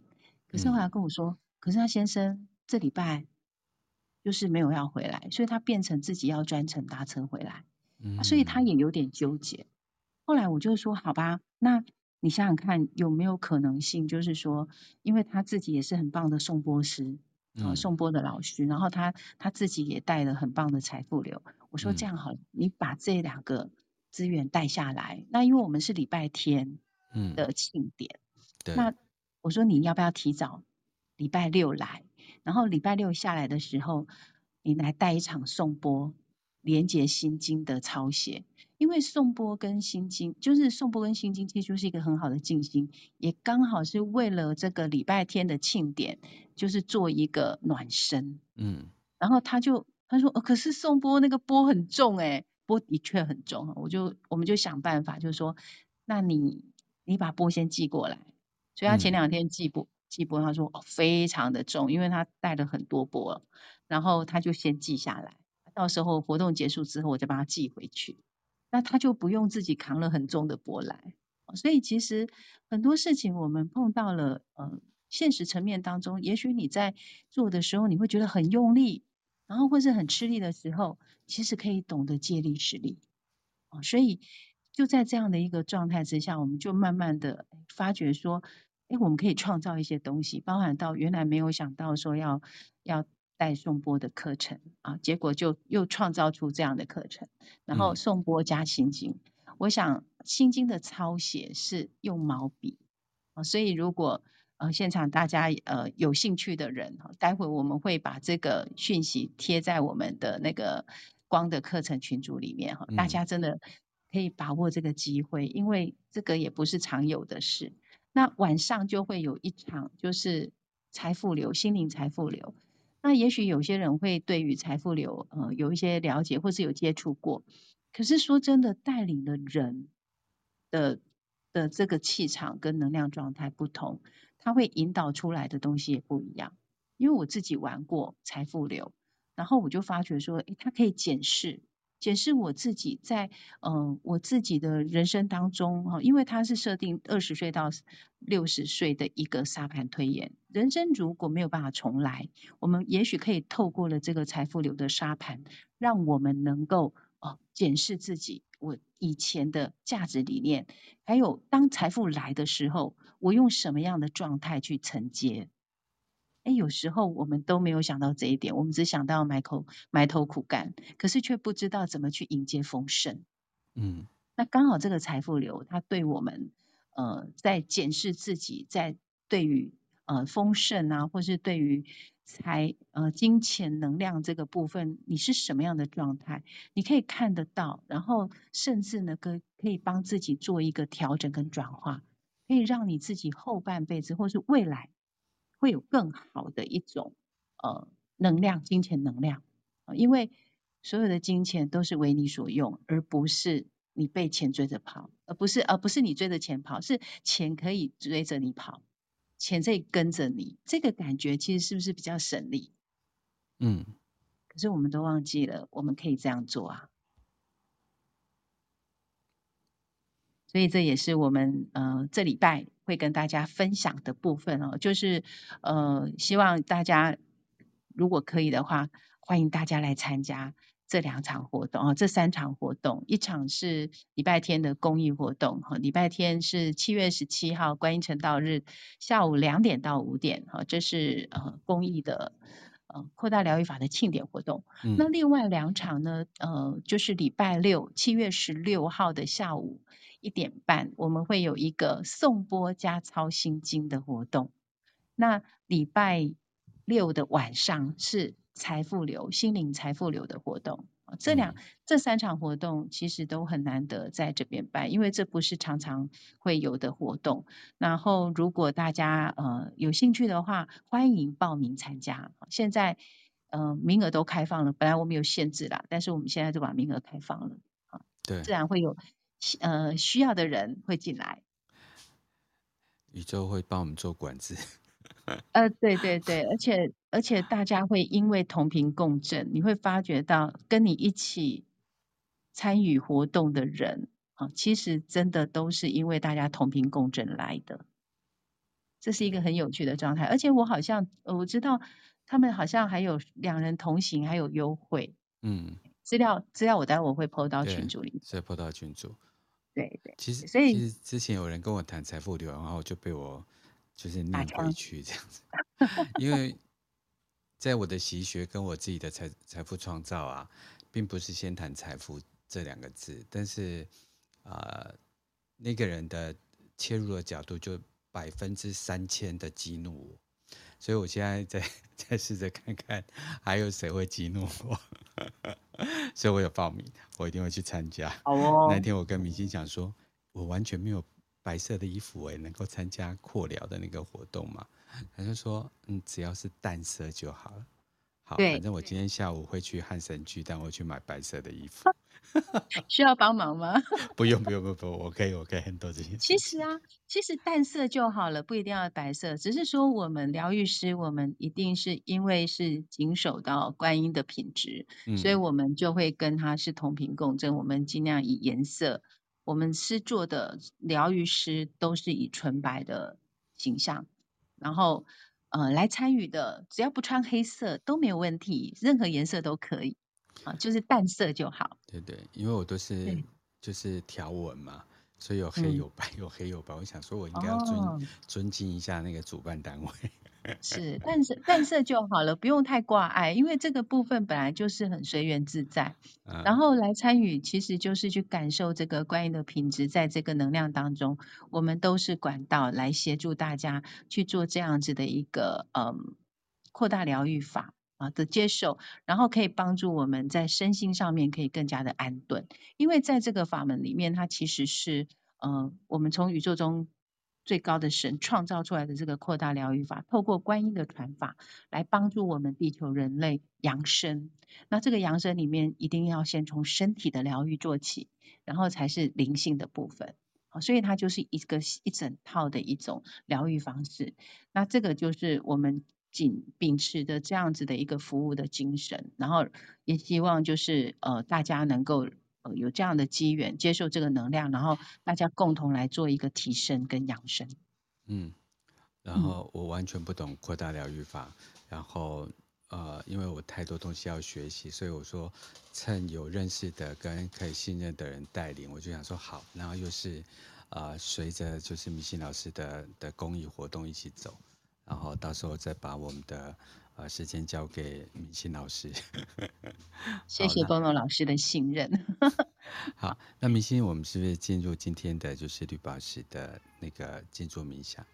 可是后来跟我说，嗯、可是他先生这礼拜就是没有要回来，所以他变成自己要专程搭车回来，嗯，所以他也有点纠结。后来我就说好吧，那你想想看有没有可能性，就是说，因为他自己也是很棒的颂钵师。啊，宋波的老师，然后他他自己也带了很棒的财富流。我说这样好，你把这两个资源带下来。那因为我们是礼拜天的庆典，对，那我说你要不要提早礼拜六来？然后礼拜六下来的时候，你来带一场颂钵。连接心经的抄写，因为颂钵跟心经，就是颂钵跟心经，其实就是一个很好的静心，也刚好是为了这个礼拜天的庆典，就是做一个暖身。嗯，然后他就他说，哦，可是颂钵那个钵很重诶，钵的确很重，我就我们就想办法，就是说，那你你把钵先寄过来，所以他前两天寄钵寄钵，他说哦非常的重，因为他带了很多钵，然后他就先寄下来。到时候活动结束之后，我再把它寄回去，那他就不用自己扛了很重的波来。所以其实很多事情我们碰到了，呃，现实层面当中，也许你在做的时候你会觉得很用力，然后或是很吃力的时候，其实可以懂得借力使力。所以就在这样的一个状态之下，我们就慢慢的发觉说，哎，我们可以创造一些东西，包含到原来没有想到说要要。带颂钵的课程啊，结果就又创造出这样的课程，然后颂钵加心经，我想心经的抄写是用毛笔啊，所以如果呃现场大家呃有兴趣的人，待会我们会把这个讯息贴在我们的那个光的课程群组里面哈，大家真的可以把握这个机会，因为这个也不是常有的事。那晚上就会有一场就是财富流，心灵财富流。那也许有些人会对于财富流呃有一些了解，或是有接触过。可是说真的，带领的人的的这个气场跟能量状态不同，他会引导出来的东西也不一样。因为我自己玩过财富流，然后我就发觉说，诶，它可以检视。解释我自己在嗯、我自己的人生当中哈，因为它是设定二十岁到六十岁的一个沙盘推演。人生如果没有办法重来，我们也许可以透过了这个财富流的沙盘，让我们能够哦检视自己我以前的价值理念，还有当财富来的时候，我用什么样的状态去承接。哎，有时候我们都没有想到这一点，我们只想到埋头埋头苦干，可是却不知道怎么去迎接丰盛。嗯，那刚好这个财富流，它对我们呃，在检视自己，在对于呃丰盛啊，或是对于财呃金钱能量这个部分，你是什么样的状态，你可以看得到，然后甚至呢，可可以帮自己做一个调整跟转化，可以让你自己后半辈子或是未来。会有更好的一种呃能量，金钱能量，因为所有的金钱都是为你所用，而不是你被钱追着跑，而不是而不是你追着钱跑，是钱可以追着你跑，钱可以跟着你，这个感觉其实是不是比较省力？嗯，可是我们都忘记了，我们可以这样做啊。所以这也是我们呃这礼拜会跟大家分享的部分哦，就是呃希望大家如果可以的话，欢迎大家来参加这两场活动哦，这三场活动，一场是礼拜天的公益活动哈，礼拜天是七月十七号观音成道日下午两点到五点哈，这是呃公益的呃扩大疗愈法的庆典活动。嗯、那另外两场呢，呃就是礼拜六七月十六号的下午。一点半，我们会有一个颂钵加抄心经的活动。那礼拜六的晚上是财富流、心灵财富流的活动。这两、嗯、这三场活动其实都很难得在这边办，因为这不是常常会有的活动。然后，如果大家呃有兴趣的话，欢迎报名参加。现在呃名额都开放了，本来我们有限制啦，但是我们现在就把名额开放了啊。对，自然会有。呃，需要的人会进来，宇宙会帮我们做管制。呃，对对对，而且而且大家会因为同频共振，你会发觉到跟你一起参与活动的人啊，其实真的都是因为大家同频共振来的，这是一个很有趣的状态。而且我好像我知道他们好像还有两人同行还有优惠，嗯，资料资料我待会我会 po 到群组里，再 po 到群组。对对，其实所以其实之前有人跟我谈财富流，然后就被我就是念回去这样子，因为在我的习学跟我自己的财财富创造啊，并不是先谈财富这两个字，但是啊、呃，那个人的切入的角度就百分之三千的激怒我，所以我现在在在试着看看还有谁会激怒我。所以我有报名，我一定会去参加。好哦。那天我跟明星讲说，我完全没有白色的衣服诶，能够参加扩疗的那个活动嘛？他就说，嗯，只要是淡色就好了。好，反正我今天下午会去汉神巨蛋，但我会去买白色的衣服。需要帮忙吗？不用不用不用不，我可以我可以很多这些。其实啊，其实淡色就好了，不一定要白色。只是说我们疗愈师，我们一定是因为是谨守到观音的品质，嗯、所以我们就会跟他是同频共振。我们尽量以颜色，我们师做的疗愈师都是以纯白的形象，然后呃来参与的，只要不穿黑色都没有问题，任何颜色都可以。啊，就是淡色就好。对对，因为我都是就是条纹嘛，所以有黑有白，有黑有白。我想说，我应该要尊、哦、尊敬一下那个主办单位。是，淡色淡色就好了，不用太挂碍，因为这个部分本来就是很随缘自在。嗯、然后来参与，其实就是去感受这个观音的品质，在这个能量当中，我们都是管道来协助大家去做这样子的一个嗯扩大疗愈法啊的接受，然后可以帮助我们在身心上面可以更加的安顿，因为在这个法门里面，它其实是嗯我们从宇宙中。最高的神创造出来的这个扩大疗愈法，透过观音的传法来帮助我们地球人类扬升。那这个扬升里面，一定要先从身体的疗愈做起，然后才是灵性的部分。所以它就是一个一整套的一种疗愈方式。那这个就是我们仅秉持的这样子的一个服务的精神，然后也希望就是呃大家能够。呃，有这样的机缘，接受这个能量，然后大家共同来做一个提升跟养生。嗯，然后我完全不懂扩大疗愈法，嗯、然后呃，因为我太多东西要学习，所以我说趁有认识的跟可以信任的人带领，我就想说好，然后又是呃随着就是明星老师的的公益活动一起走，然后到时候再把我们的。呃时间交给明星老师，谢谢东东老师的信任。好，那明星，我们是不是进入今天的就是绿宝石的那个静坐冥想？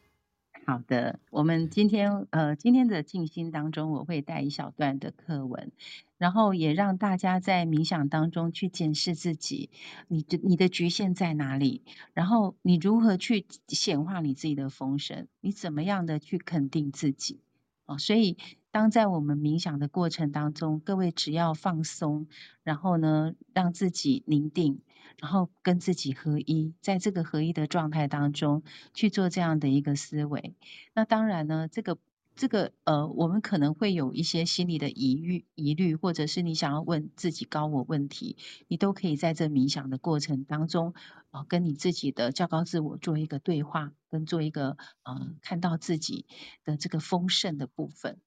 好的，我们今天呃今天的静心当中，我会带一小段的课文，然后也让大家在冥想当中去检视自己，你的你的局限在哪里，然后你如何去显化你自己的丰盛，你怎么样的去肯定自己。哦，所以。当在我们冥想的过程当中，各位只要放松，然后呢，让自己宁定，然后跟自己合一，在这个合一的状态当中去做这样的一个思维。那当然呢，这个这个呃，我们可能会有一些心理的疑虑、疑虑，或者是你想要问自己高我问题，你都可以在这冥想的过程当中啊、跟你自己的较高自我做一个对话，跟做一个呃，看到自己的这个丰盛的部分。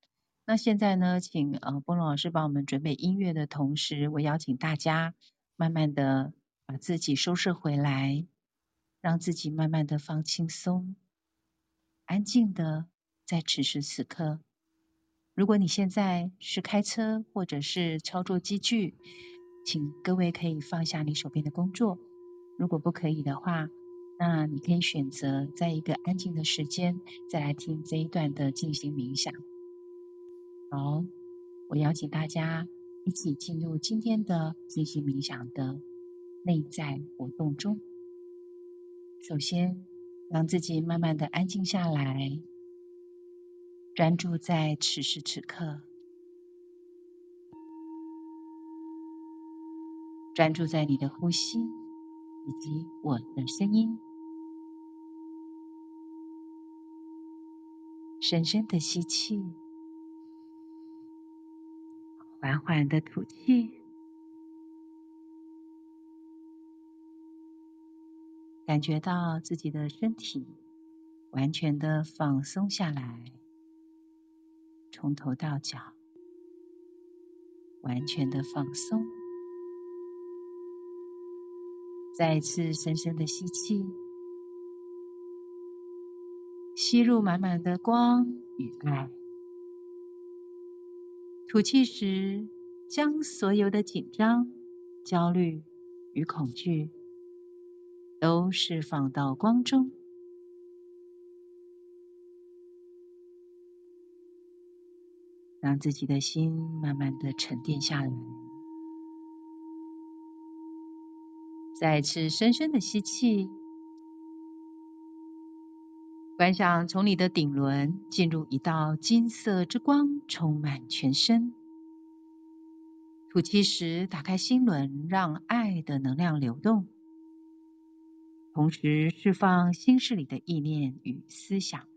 那现在呢，请呃波龙老师帮我们准备音乐的同时，我邀请大家慢慢的把自己收拾回来，让自己慢慢的放轻松，安静的在此时此刻。如果你现在是开车或者是操作机具，请各位可以放下你手边的工作。如果不可以的话，那你可以选择在一个安静的时间再来听这一段的静心冥想。好，我邀请大家一起进入今天的静心冥想的内在活动中。首先，让自己慢慢的安静下来，专注在此时此刻，专注在你的呼吸以及我的声音，深深的吸气。缓缓的吐气，感觉到自己的身体完全的放松下来，从头到脚完全的放松。再一次深深的吸气，吸入满满的光与爱。吐气时，将所有的紧张、焦虑与恐惧都释放到光中，让自己的心慢慢的沉淀下来。再次深深的吸气。观想从你的顶轮进入一道金色之光，充满全身。吐气时，打开心轮，让爱的能量流动，同时释放心事里的意念与思想。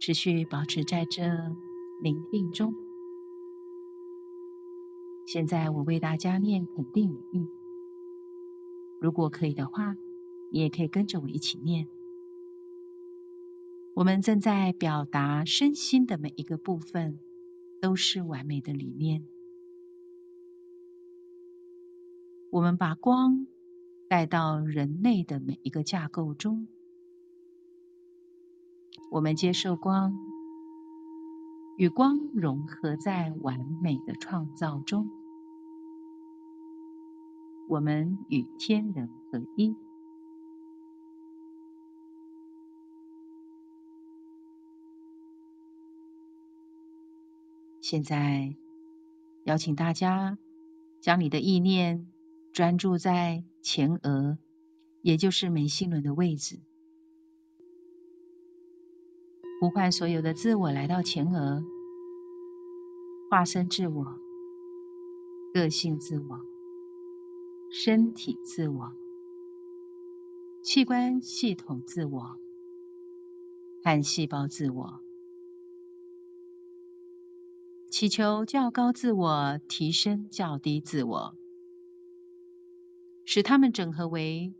持续保持在这宁静中。现在，我为大家念肯定语。如果可以的话，你也可以跟着我一起念。我们正在表达身心的每一个部分都是完美的理念。我们把光带到人类的每一个架构中，我们接受光，与光融合在完美的创造中，我们与天人合一。现在，邀请大家将你的意念专注在前额，也就是眉心轮的位置，呼唤所有的自我来到前额，化身自我、个性自我、身体自我、器官系统自我和细胞自我。祈求较高自我提升较低自我，使他们整合为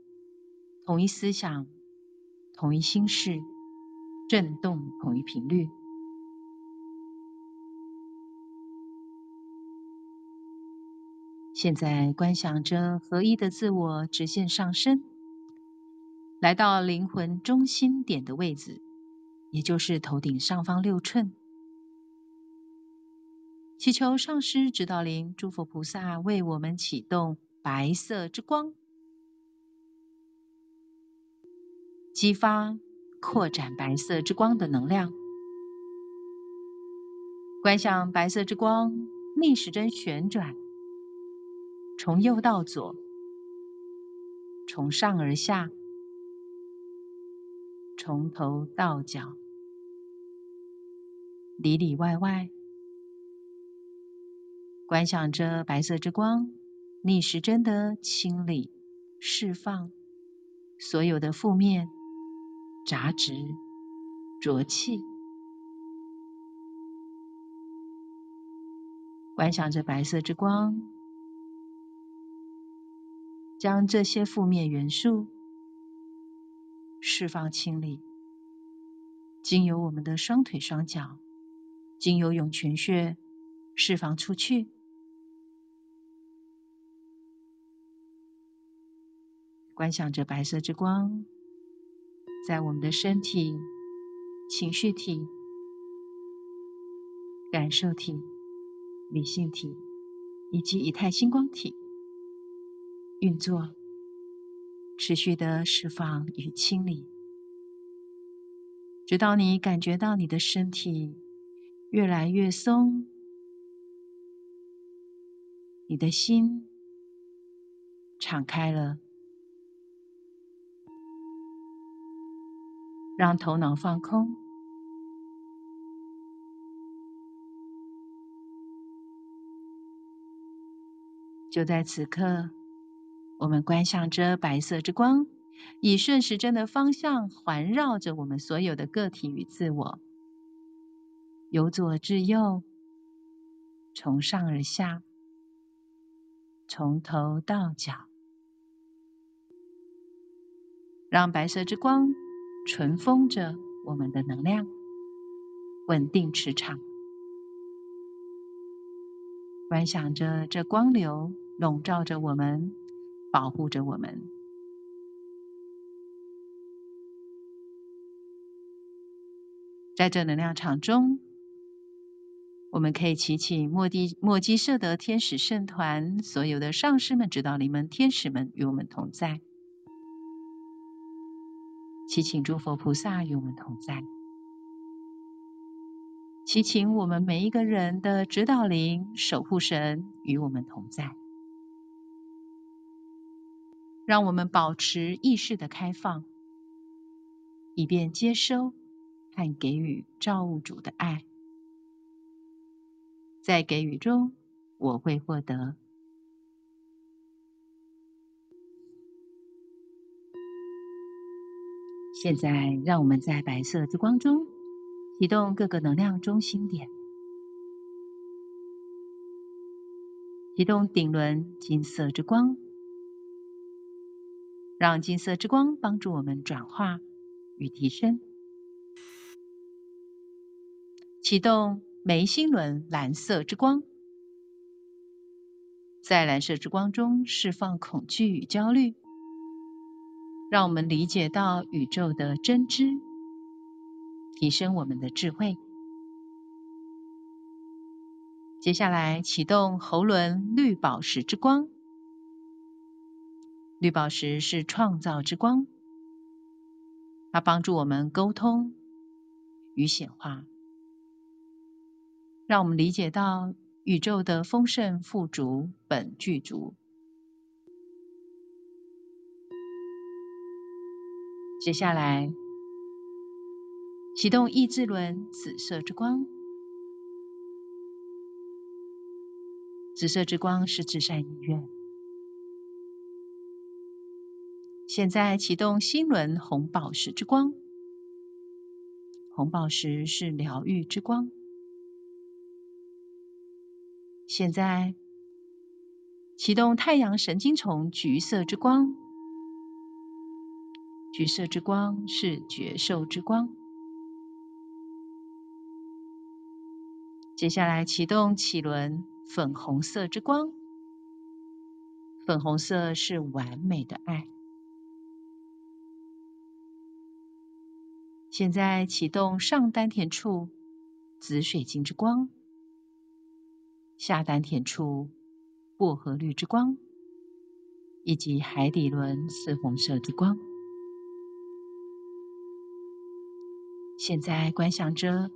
同一思想、同一心事、振动同一频率。现在观想着合一的自我直线上升，来到灵魂中心点的位置，也就是头顶上方六寸。祈求上师、指导灵、诸佛菩萨为我们启动白色之光，激发、扩展白色之光的能量。观想白色之光逆时针旋转，从右到左，从上而下，从头到脚，里里外外。观想着白色之光，逆时针的清理、释放所有的负面、杂质、浊气。观想着白色之光，将这些负面元素释放、清理，经由我们的双腿、双脚，经由涌泉穴释放出去。观想着白色之光，在我们的身体、情绪体、感受体、理性体以及以太星光体运作，持续的释放与清理，直到你感觉到你的身体越来越松，你的心敞开了。让头脑放空，就在此刻，我们观想着白色之光，以顺时针的方向环绕着我们所有的个体与自我，由左至右，从上而下，从头到脚，让白色之光。尘封着我们的能量，稳定磁场。观想着这光流笼罩着我们，保护着我们。在这能量场中，我们可以祈请莫地莫基舍德天使圣团所有的上师们、指导灵们、天使们与我们同在。祈请诸佛菩萨与我们同在，祈请我们每一个人的指导灵、守护神与我们同在，让我们保持意识的开放，以便接收和给予造物主的爱，在给予中，我会获得。现在，让我们在白色之光中启动各个能量中心点，启动顶轮金色之光，让金色之光帮助我们转化与提升；启动眉心轮蓝色之光，在蓝色之光中释放恐惧与焦虑，让我们理解到宇宙的真知，提升我们的智慧。接下来启动喉轮绿宝石之光，绿宝石是创造之光，它帮助我们沟通与显化，让我们理解到宇宙的丰盛富足本具足。接下来启动意志轮紫色之光。紫色之光是至善意愿。现在启动心轮红宝石之光，红宝石是疗愈之光。现在启动太阳神经丛橘色之光，橘色之光是觉受之光。接下来启动起轮。粉红色之光，粉红色是完美的爱。现在启动上丹田处紫水晶之光，下丹田处薄荷绿之光，以及海底轮四红色之光。现在观想着。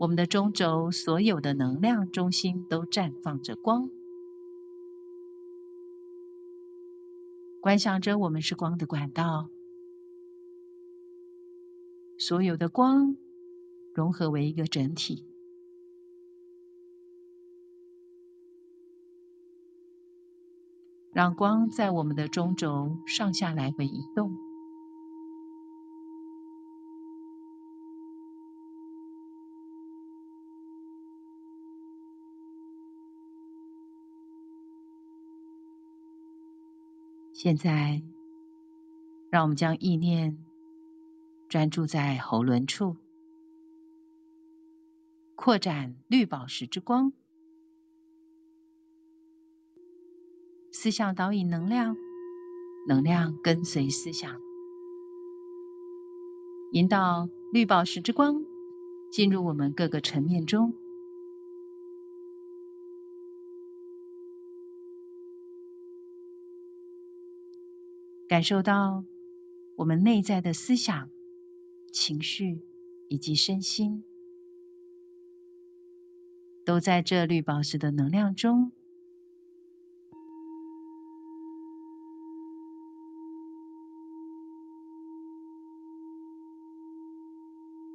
我们的中轴所有的能量中心都绽放着光，观想着我们是光的管道，所有的光融合为一个整体，让光在我们的中轴上下来回移动。现在，让我们将意念专注在喉轮处，扩展绿宝石之光，思想导引能量，能量跟随思想，引导绿宝石之光进入我们各个层面中。感受到我们内在的思想、情绪以及身心，都在这绿宝石的能量中。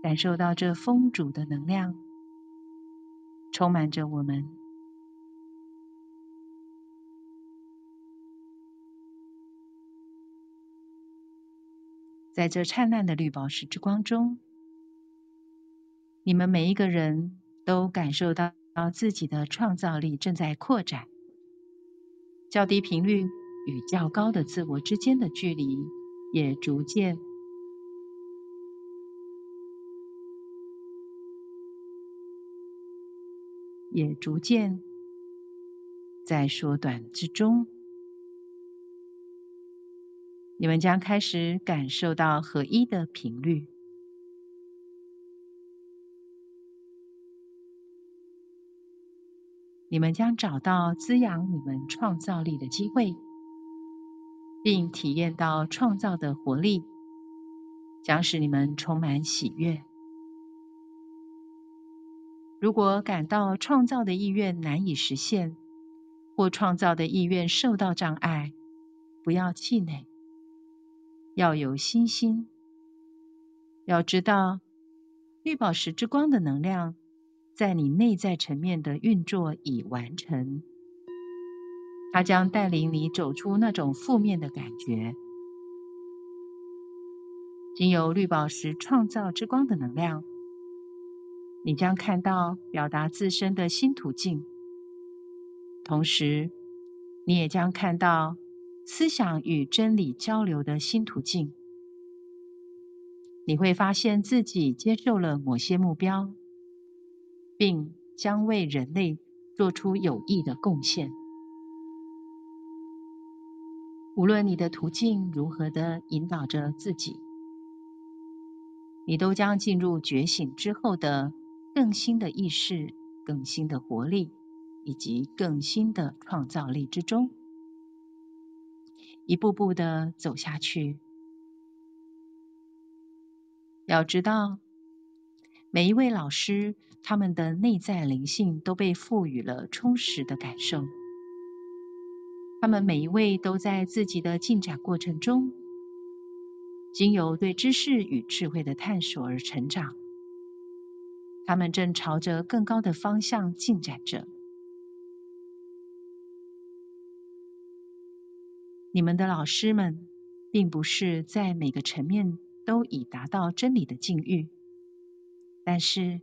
感受到这风主的能量，充满着我们。在这灿烂的绿宝石之光中，你们每一个人都感受到自己的创造力正在扩展，较低频率与较高的自我之间的距离也逐渐也逐渐在缩短之中。你们将开始感受到合一的频率，你们将找到滋养你们创造力的机会，并体验到创造的活力，将使你们充满喜悦。如果感到创造的意愿难以实现，或创造的意愿受到障碍，不要气馁。要有信心，要知道绿宝石之光的能量在你内在层面的运作已完成，它将带领你走出那种负面的感觉。经由绿宝石创造之光的能量，你将看到表达自身的新途径，同时你也将看到。思想与真理交流的新途径，你会发现自己接受了某些目标，并将为人类做出有益的贡献。无论你的途径如何的引导着自己，你都将进入觉醒之后的更新的意识、更新的活力以及更新的创造力之中，一步步的走下去。要知道，每一位老师，他们的内在灵性都被赋予了充实的感受。他们每一位都在自己的进展过程中，经由对知识与智慧的探索而成长。他们正朝着更高的方向进展着。你们的老师们，并不是在每个层面都已达到真理的境遇，但是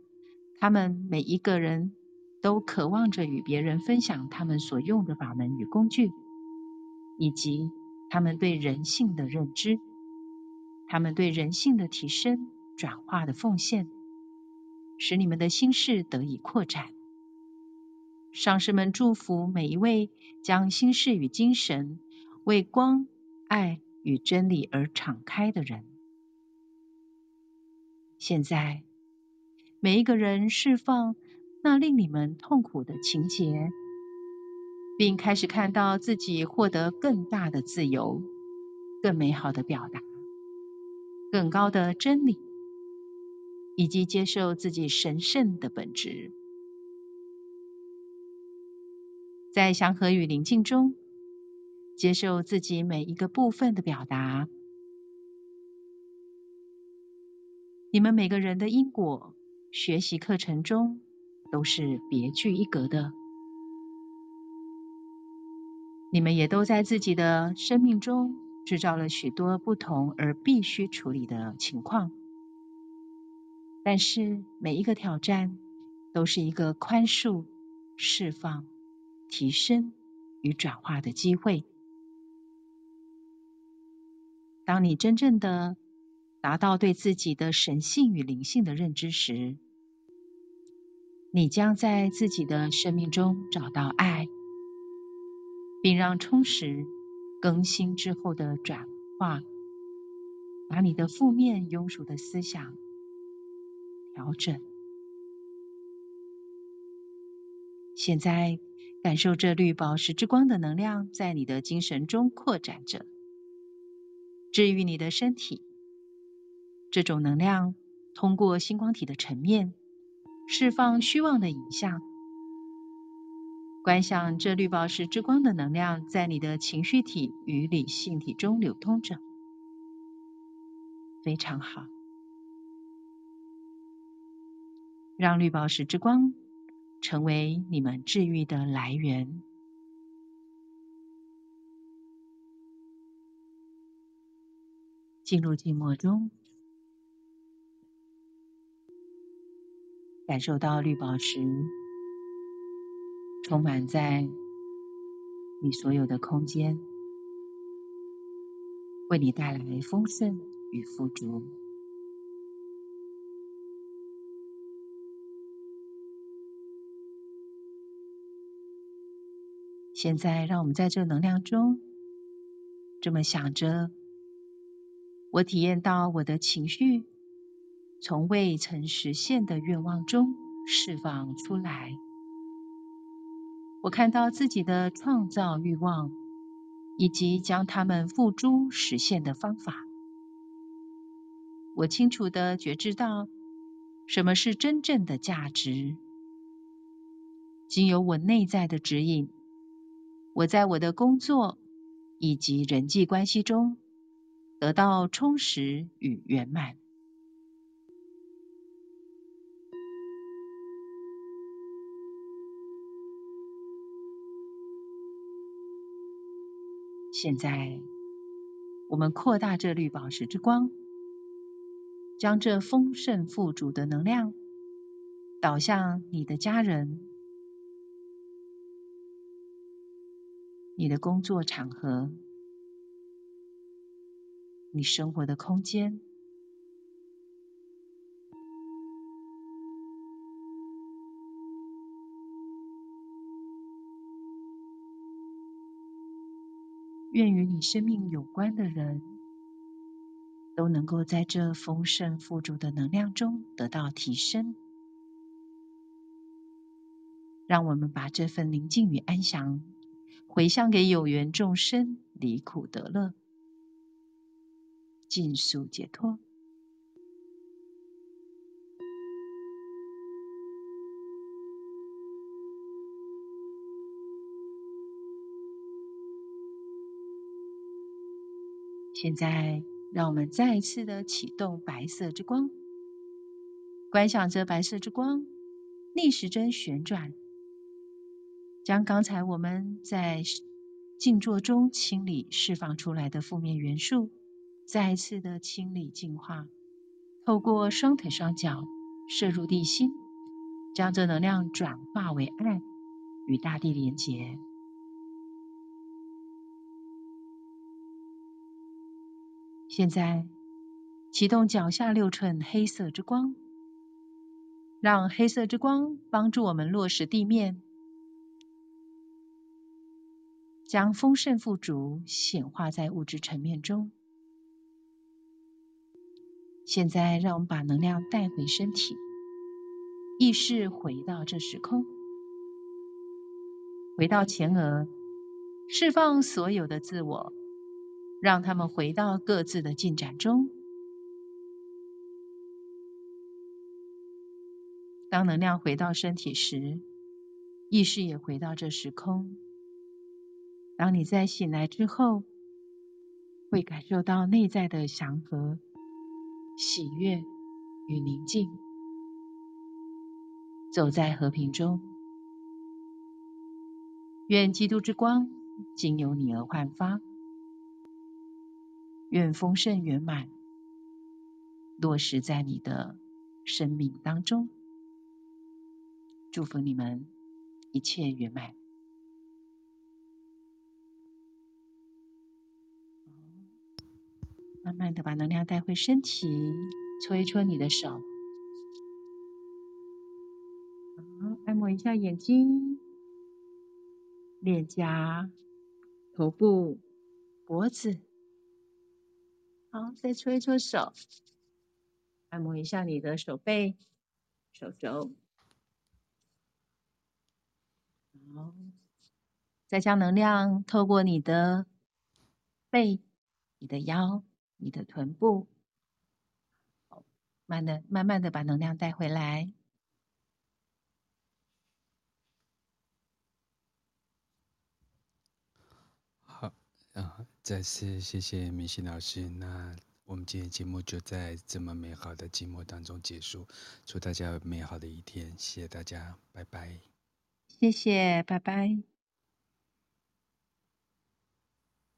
他们每一个人都渴望着与别人分享他们所用的法门与工具。以及他们对人性的认知，他们对人性的提升、转化的奉献，使你们的心事得以扩展。上师们祝福每一位将心事与精神为光、爱与真理而敞开的人。现在，每一个人释放那令你们痛苦的情节。并开始看到自己获得更大的自由、更美好的表达、更高的真理，以及接受自己神圣的本质。在祥和与宁静中，接受自己每一个部分的表达。你们每个人的因果学习课程中都是别具一格的。你们也都在自己的生命中制造了许多不同而必须处理的情况，但是每一个挑战都是一个宽恕、释放、提升与转化的机会。当你真正的达到对自己的神性与灵性的认知时，你将在自己的生命中找到爱。并让充实、更新之后的转化，把你的负面、庸俗的思想调整。现在，感受这绿宝石之光的能量在你的精神中扩展着，治愈你的身体。这种能量通过星光体的层面，释放虚妄的影像。观想这绿宝石之光的能量在你的情绪体与理性体中流通着，非常好。让绿宝石之光成为你们治愈的来源。进入静默中，感受到绿宝石。充满在你所有的空间，为你带来丰盛与富足。现在，让我们在这能量中这么想着：我体验到我的情绪从未曾实现的愿望中释放出来。我看到自己的创造欲望，以及将它们付诸实现的方法。我清楚地觉知到什么是真正的价值。经由我内在的指引，我在我的工作以及人际关系中得到充实与圆满。现在，我们扩大这绿宝石之光，将这丰盛富足的能量导向你的家人、你的工作场合、你生活的空间。愿与你生命有关的人，都能够在这丰盛富足的能量中得到提升。让我们把这份宁静与安详回向给有缘众生，离苦得乐，尽速解脱。现在，让我们再次的启动白色之光，观想着白色之光逆时针旋转，将刚才我们在静坐中清理释放出来的负面元素，再一次的清理净化，透过双腿双脚射入地心，将这能量转化为爱，与大地连结。现在启动脚下六寸黑色之光，让黑色之光帮助我们落实地面，将丰盛富足显化在物质层面中。现在让我们把能量带回身体，意识回到这时空，回到前额，释放所有的自我。让他们回到各自的进展中。当能量回到身体时，意识也回到这时空。当你在醒来之后，会感受到内在的祥和、喜悦与宁静，走在和平中。愿基督之光经由你而焕发。愿丰盛圆满落实在你的生命当中，祝福你们一切圆满。慢慢的把能量带回身体，搓一搓你的手，好，按摩一下眼睛、脸颊、头部、脖子。好，再搓一搓手，按摩一下你的手背、手肘。好，再将能量透过你的背、你的腰、你的臀部，好，慢的、慢慢的把能量带回来。好啊，再次谢谢明星老师。那我们今天节目就在这么美好的寂寞当中结束。祝大家有美好的一天，谢谢大家，拜拜。谢谢，拜拜。